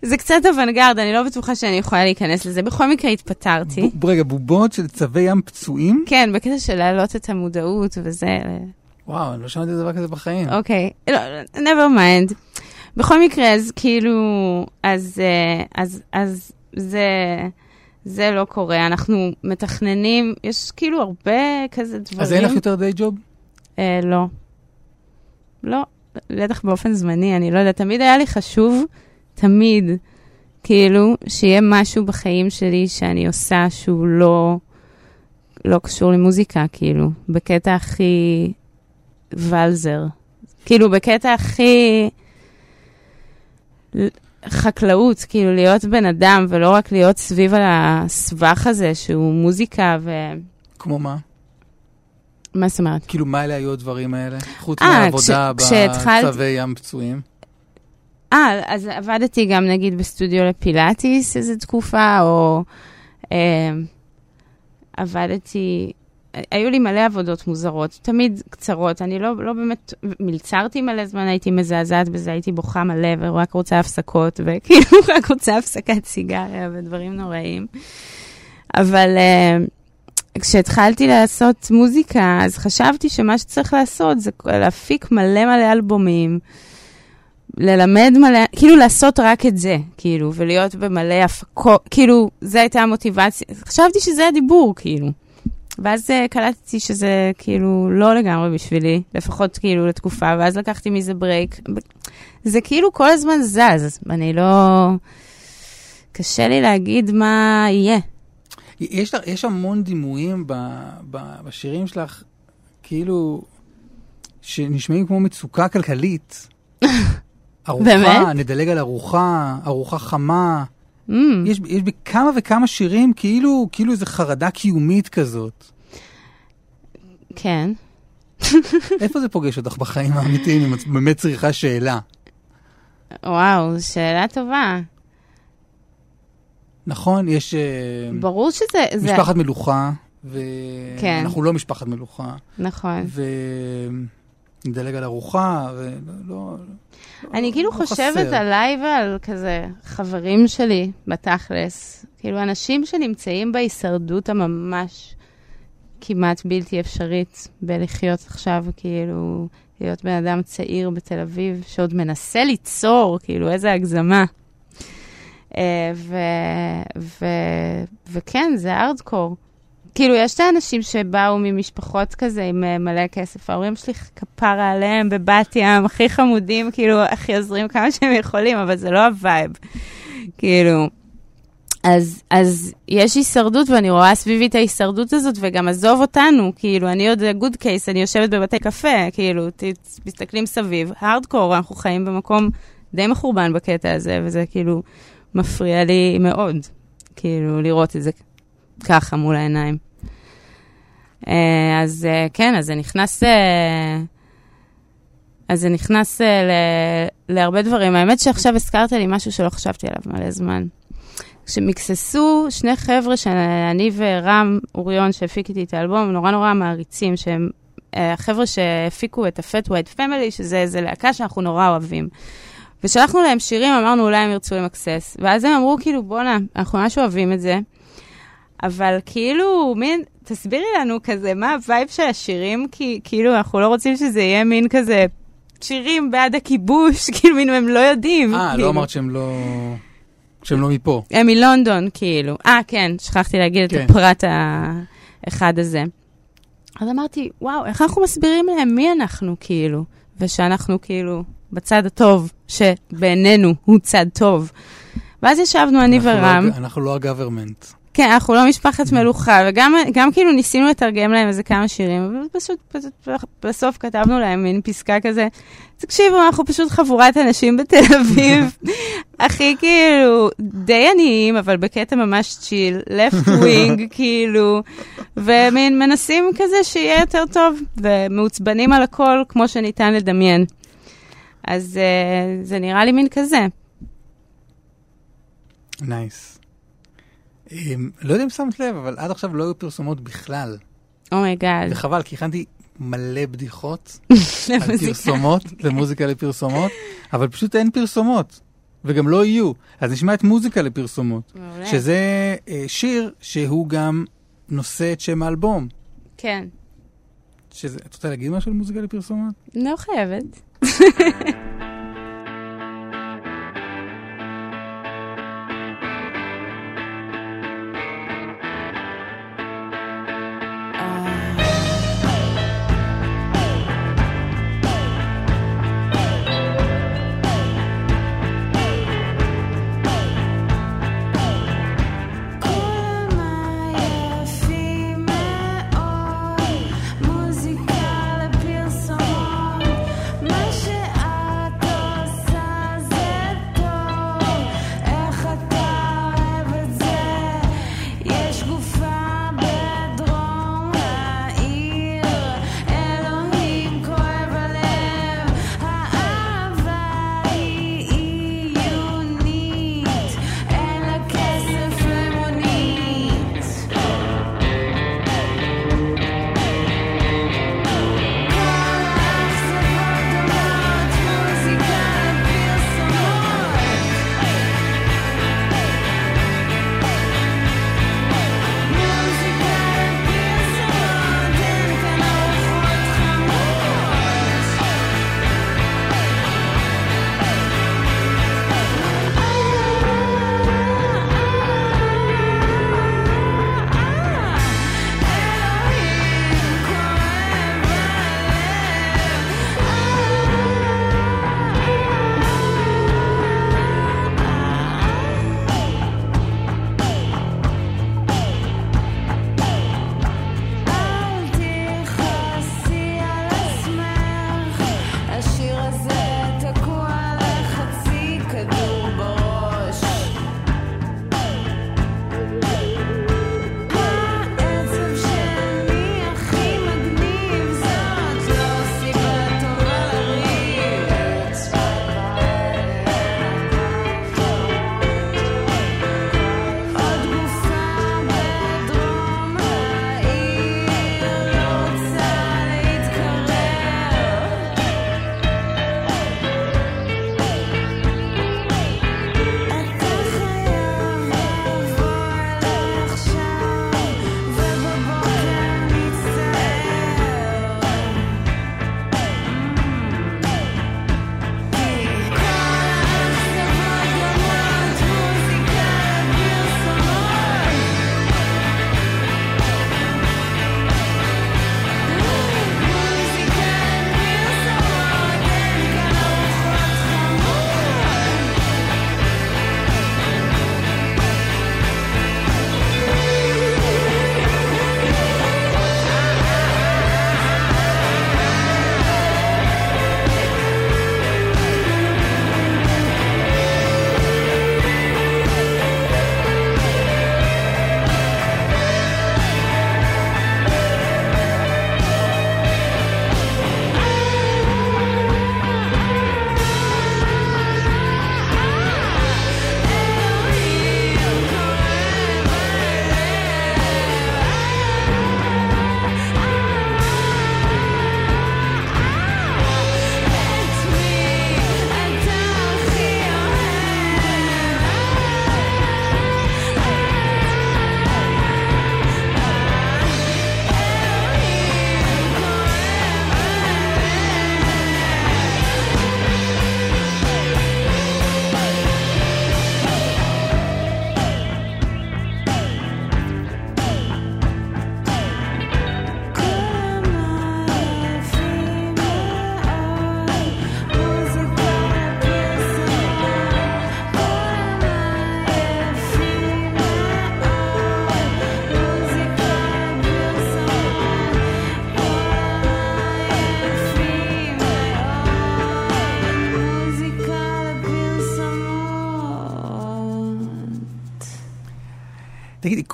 זה קצת אוונגרד, אני לא בטוחה שאני יכולה להיכנס לזה. בכל מקרה התפטרתי. ב- רגע, בובות של צבי ים פצועים? כן, בקטע של להעלות את המודעות וזה. וואו, אני לא שמעתי דבר כזה בחיים. אוקיי, לא, never mind. בכל מקרה, אז כאילו, אז, אה, אז, אז זה, זה לא קורה. אנחנו מתכננים, יש כאילו הרבה כזה דברים. אז אין לך יותר די ג'וב? אה, לא. לא, בטח באופן זמני, אני לא יודעת. תמיד היה לי חשוב, תמיד, כאילו, שיהיה משהו בחיים שלי שאני עושה שהוא לא, לא קשור למוזיקה, כאילו, בקטע הכי ולזר. כאילו, בקטע הכי... חקלאות, כאילו להיות בן אדם ולא רק להיות סביב על הסבך הזה שהוא מוזיקה ו... כמו מה? מה זאת אומרת? כאילו, מה אלה היו הדברים האלה? חוץ אה, מהעבודה כש- בצווי ים פצועים. אה, אז עבדתי גם נגיד בסטודיו לפילאטיס איזו תקופה, או אה, עבדתי, היו לי מלא עבודות מוזרות, תמיד קצרות. אני לא, לא באמת, מלצרתי מלא זמן, הייתי מזעזעת בזה, הייתי בוכה מלא ורק רוצה הפסקות, וכאילו רק רוצה הפסקת סיגריה ודברים נוראים. אבל אה, כשהתחלתי לעשות מוזיקה, אז חשבתי שמה שצריך לעשות זה להפיק מלא מלא אלבומים. ללמד מלא, כאילו לעשות רק את זה, כאילו, ולהיות במלא הפקות, כאילו, זו הייתה המוטיבציה. חשבתי שזה הדיבור, כאילו. ואז אה, קלטתי שזה כאילו לא לגמרי בשבילי, לפחות כאילו לתקופה, ואז לקחתי מזה ברייק. זה כאילו כל הזמן זז, אני לא... קשה לי להגיד מה יהיה. יש, לך- יש המון דימויים ב, ב, בשירים שלך, כאילו, שנשמעים כמו מצוקה כלכלית. ארוחה, באמת? נדלג על ארוחה, ארוחה חמה. Mm, יש, יש בכמה וכמה שירים כאילו, כאילו איזו חרדה קיומית כזאת. כן. איפה זה פוגש אותך בחיים האמיתיים, אם את באמת צריכה שאלה? וואו, שאלה טובה. נכון, יש אה, ברור שזה... זה- משפחת מלוכה, כן. ואנחנו לא משפחת מלוכה, נכון. ונדלג על ארוחה, ולא... לא, אני כאילו לא חושבת חסר. עליי ועל כזה חברים שלי בתכלס. כאילו, אנשים שנמצאים בהישרדות הממש כמעט בלתי אפשרית בלחיות עכשיו, כאילו, להיות בן אדם צעיר בתל אביב, שעוד מנסה ליצור, כאילו, איזה הגזמה. אה, ו, ו, וכן, זה ארדקור. כאילו, יש את האנשים שבאו ממשפחות כזה עם אה, מלא כסף. ההורים שלי כפרה עליהם בבת ים, הכי חמודים, כאילו, הכי עוזרים כמה שהם יכולים, אבל זה לא ה vibe. כאילו, אז, אז יש הישרדות, ואני רואה סביבי את ההישרדות הזאת, וגם עזוב אותנו, כאילו, אני עוד גוד קייס, אני יושבת בבתי קפה, כאילו, מסתכלים סביב, הארדקור, אנחנו חיים במקום די מחורבן בקטע הזה, וזה כאילו מפריע לי מאוד, כאילו, לראות את זה ככה מול העיניים. אה, אז אה, כן, אז זה נכנס... אה, אז זה נכנס ל- להרבה דברים. האמת שעכשיו הזכרת לי משהו שלא חשבתי עליו מלא זמן. כשמקססו שני חבר'ה שאני ורם אוריון, שהפיק איתי את האלבום, נורא נורא מעריצים, שהם החבר'ה שהפיקו את ה-Fat White Family, שזה איזה להקה שאנחנו נורא אוהבים. ושלחנו להם שירים, אמרנו אולי הם ירצו למקסס. ואז הם אמרו, כאילו, בואנה, אנחנו ממש אוהבים את זה. אבל כאילו, מין, תסבירי לנו כזה, מה ה vibe של השירים? כי כאילו, אנחנו לא רוצים שזה יהיה מין כזה שירים בעד הכיבוש, כאילו, מין, הם לא יודעים. אה, כאילו. לא אמרת שהם לא... שהם לא מפה. הם מלונדון, כאילו. אה, כן, שכחתי להגיד כן. את הפרט האחד הזה. אז אמרתי, וואו, איך אנחנו מסבירים להם מי אנחנו, כאילו? ושאנחנו, כאילו, בצד הטוב, שבעינינו הוא צד טוב. ואז ישבנו, אני לא ורם. הג- אנחנו לא הגוורמנט. כן, אנחנו לא משפחת מלוכה, וגם גם כאילו ניסינו לתרגם להם איזה כמה שירים, אבל פשוט, פשוט בסוף כתבנו להם מין פסקה כזה, תקשיבו, אנחנו פשוט חבורת אנשים בתל אביב, הכי כאילו די עניים, אבל בקטע ממש צ'יל, left wing, כאילו, ומין מנסים כזה שיהיה יותר טוב, ומעוצבנים על הכל כמו שניתן לדמיין. אז uh, זה נראה לי מין כזה. נייס. Um, לא יודע אם שמת לב, אבל עד עכשיו לא היו פרסומות בכלל. Oh my god. וחבל, כי הכנתי מלא בדיחות על פרסומות, למוזיקה לפרסומות, אבל פשוט אין פרסומות, וגם לא יהיו. אז נשמע את מוזיקה לפרסומות, מעולה. שזה uh, שיר שהוא גם נושא את שם האלבום. כן. שזה, את רוצה להגיד משהו על מוזיקה לפרסומות? לא חייבת.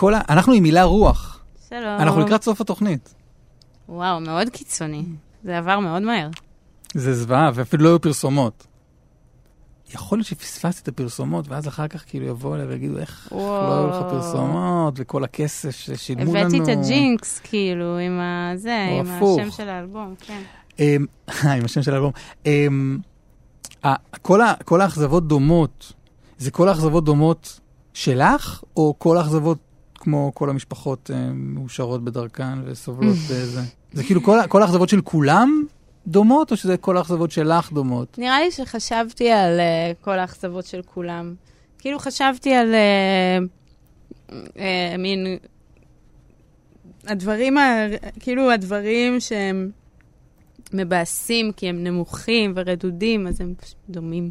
כל ה... אנחנו עם מילה רוח. שלום. אנחנו לקראת סוף התוכנית. וואו, מאוד קיצוני. זה עבר מאוד מהר. זה זוועה, ואפילו לא היו פרסומות. יכול להיות שפספסתי את הפרסומות, ואז אחר כך כאילו יבואו אליי ויגידו, איך וואו. לא היו לך פרסומות, וכל הכסף ששילמו לנו. הבאתי את הג'ינקס, כאילו, עם הזה, או עם הפוך. השם של האלבום, כן. אמ, עם השם של האלבום. אמ, כל האכזבות דומות, זה כל האכזבות דומות שלך, או כל האכזבות כמו כל המשפחות אמ, מאושרות בדרכן וסובלות בזה? זה כאילו כל כל האכזבות של כולם דומות, או שזה כל האכזבות שלך דומות? נראה לי שחשבתי על uh, כל האכזבות של כולם. כאילו חשבתי על uh, uh, מין... הדברים, ה... כאילו הדברים שהם מבאסים כי הם נמוכים ורדודים, אז הם פשוט דומים.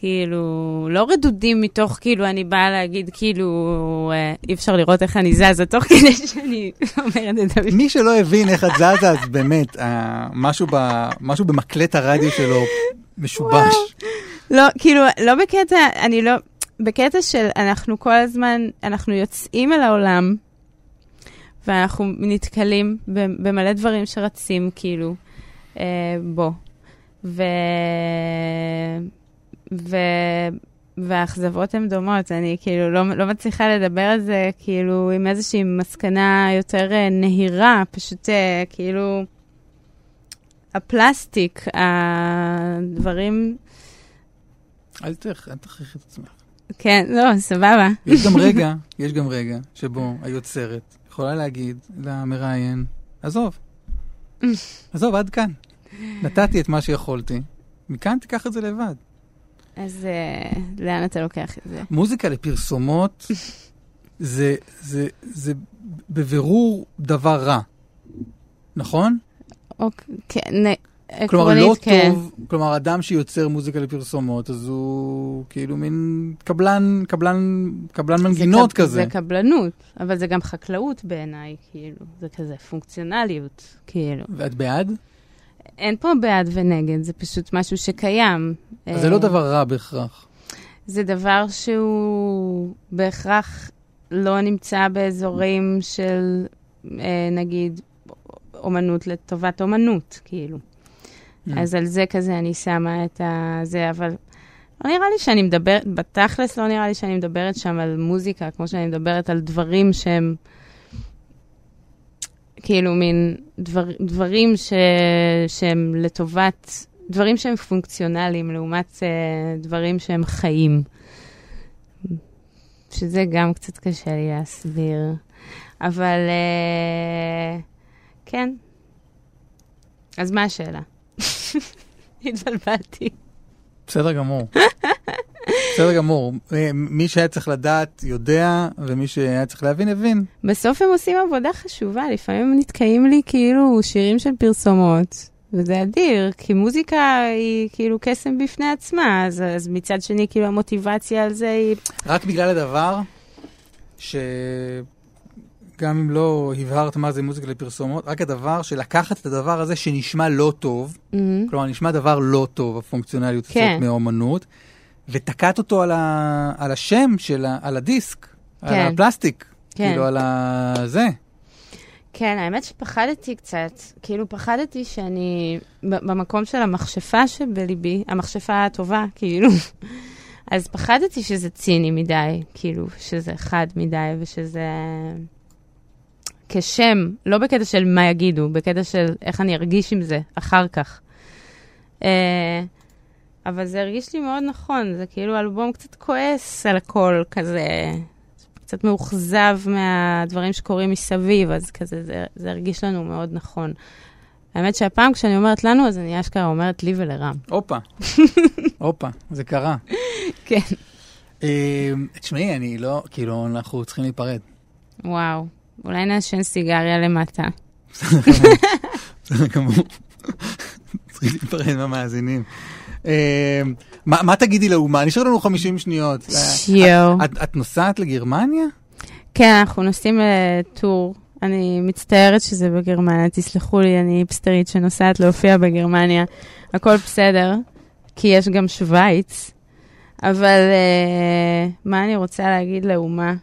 כאילו, לא רדודים מתוך כאילו, אני באה להגיד כאילו, אה, אי אפשר לראות איך אני זזה, תוך כדי שאני אומרת את זה. מי שלא הבין איך את זזה, אז באמת, אה, משהו ב- משהו במקלט הרדיו שלו משובש. לא, כאילו, לא בקטע, אני לא, בקטע של אנחנו כל הזמן, אנחנו יוצאים אל העולם, ואנחנו נתקלים במלא דברים שרצים, כאילו, אה, בו. ו... ו... והאכזבות הן דומות, אני כאילו לא, לא מצליחה לדבר על זה כאילו עם איזושהי מסקנה יותר אה, נהירה, פשוט אה, כאילו הפלסטיק, הדברים, אל תכ- אל תכריחי את עצמך. כן, לא, סבבה. יש גם רגע, יש גם רגע שבו היוצרת יכולה להגיד למראיין, עזוב, עזוב, עד כאן. נתתי את מה שיכולתי, מכאן תיקח את זה לבד. אז אה, לאן אתה לוקח את זה? מוזיקה לפרסומות זה, זה, זה בבירור דבר רע, נכון? אוקיי, כן, כלומר, לא כן. טוב, כלומר, אדם שיוצר מוזיקה לפרסומות, אז הוא כאילו מין קבלן, קבלן, קבלן זה מנגינות קב- כזה. זה קבלנות, אבל זה גם חקלאות בעיניי, כאילו. זה כזה פונקציונליות, כאילו. ואת בעד? אין פה בעד ונגד, זה פשוט משהו שקיים. אז זה אה, לא דבר רע בהכרח. זה דבר שהוא בהכרח לא נמצא באזורים של, אה, נגיד, אומנות לטובת אומנות, כאילו. Mm. אז על זה כזה אני שמה את הזה, אבל לא נראה לי שאני מדברת, בתכלס לא נראה לי שאני מדברת שם על מוזיקה, כמו שאני מדברת על דברים שהם, כאילו, מין דבר, דברים ש, שהם לטובת, דברים שהם פונקציונליים, לעומת אה, דברים שהם חיים. שזה גם קצת קשה לי להסביר. אבל אה, כן. אז מה השאלה? התבלבלתי. בסדר גמור. בסדר גמור. אה, מי שהיה צריך לדעת, יודע, ומי שהיה צריך להבין, הבין. בסוף הם עושים עבודה חשובה, לפעמים נתקעים לי כאילו שירים של פרסומות, וזה אדיר, כי מוזיקה היא כאילו קסם בפני עצמה, אז, אז מצד שני כאילו המוטיבציה על זה היא... רק בגלל הדבר, שגם אם לא הבהרת מה זה מוזיקה לפרסומות, רק הדבר שלקחת את הדבר הזה שנשמע לא טוב, כלומר, נשמע דבר לא טוב, הפונקציונליות כן. הזאת מאומנות, ותקעת אותו על, ה, על השם של ה, על הדיסק, על כן. הפלסטיק, כן. כאילו על הזה. כן, האמת שפחדתי קצת. כאילו, פחדתי שאני במקום של המכשפה שבליבי, המכשפה הטובה, כאילו. אז פחדתי שזה ציני מדי, כאילו, שזה חד מדי ושזה כשם, לא בקטע של מה יגידו, בקטע של איך אני ארגיש עם זה אחר כך. אה, אבל זה הרגיש לי מאוד נכון, זה כאילו אלבום קצת כועס על הכל, כזה, קצת מאוכזב מהדברים שקורים מסביב, אז כזה, זה, זה הרגיש לנו מאוד נכון. האמת שהפעם כשאני אומרת לנו, אז אני אשכרה אומרת לי ולרם. הופה, הופה, זה קרה. כן. אה, תשמעי, אני לא, כאילו, אנחנו צריכים להיפרד. וואו, אולי נעשן סיגריה למטה. בסדר גמור. צריכים להיפרד מהמאזינים. אה, מה מה תגידי לאומה? נשאר לנו 50 שניות. יואו. את- את נוסעת לגרמניה? כן, אנחנו נוסעים לטור. אני מצטערת שזה בגרמניה, תסלחו לי, אני היפסטרית שנוסעת להופיע בגרמניה. הכל בסדר, כי יש גם שווייץ, אבל אה, מה אני רוצה להגיד לאומה?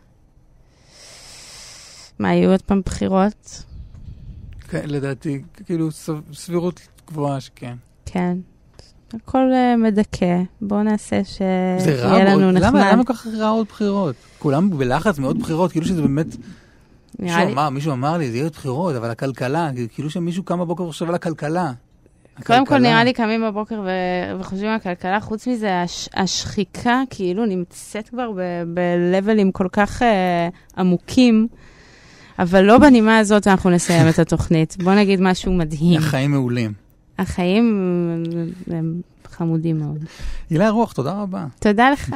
מה, יהיו עוד פעם בחירות? כן, לדעתי, כאילו, סב- סבירות גבוהה שכן. כן. הכל אה, מדכא. בואו נעשה שיהיה. לנו למה, נחמד. למה כל כך רע עוד בחירות? כולם בלחץ מאוד בחירות, כאילו שזה באמת... מישהו לי- אמר, מישהו אמר לי, זה יהיה עוד בחירות, אבל הכלכלה, כאילו שמישהו קם בבוקר וחושב על הכלכלה. קודם כל, הכלכלה. נראה לי קמים בבוקר ו- וחושבים על הכלכלה. חוץ מזה, הש- השחיקה כאילו נמצאת כבר ב- ב-לבלים כל כך אה, עמוקים, אבל לא בנימה הזאת אנחנו נסיים את התוכנית. בוא נגיד משהו מדהים. החיים מעולים. החיים הם- חמודים מאוד. הילה רוח, תודה רבה. תודה לך.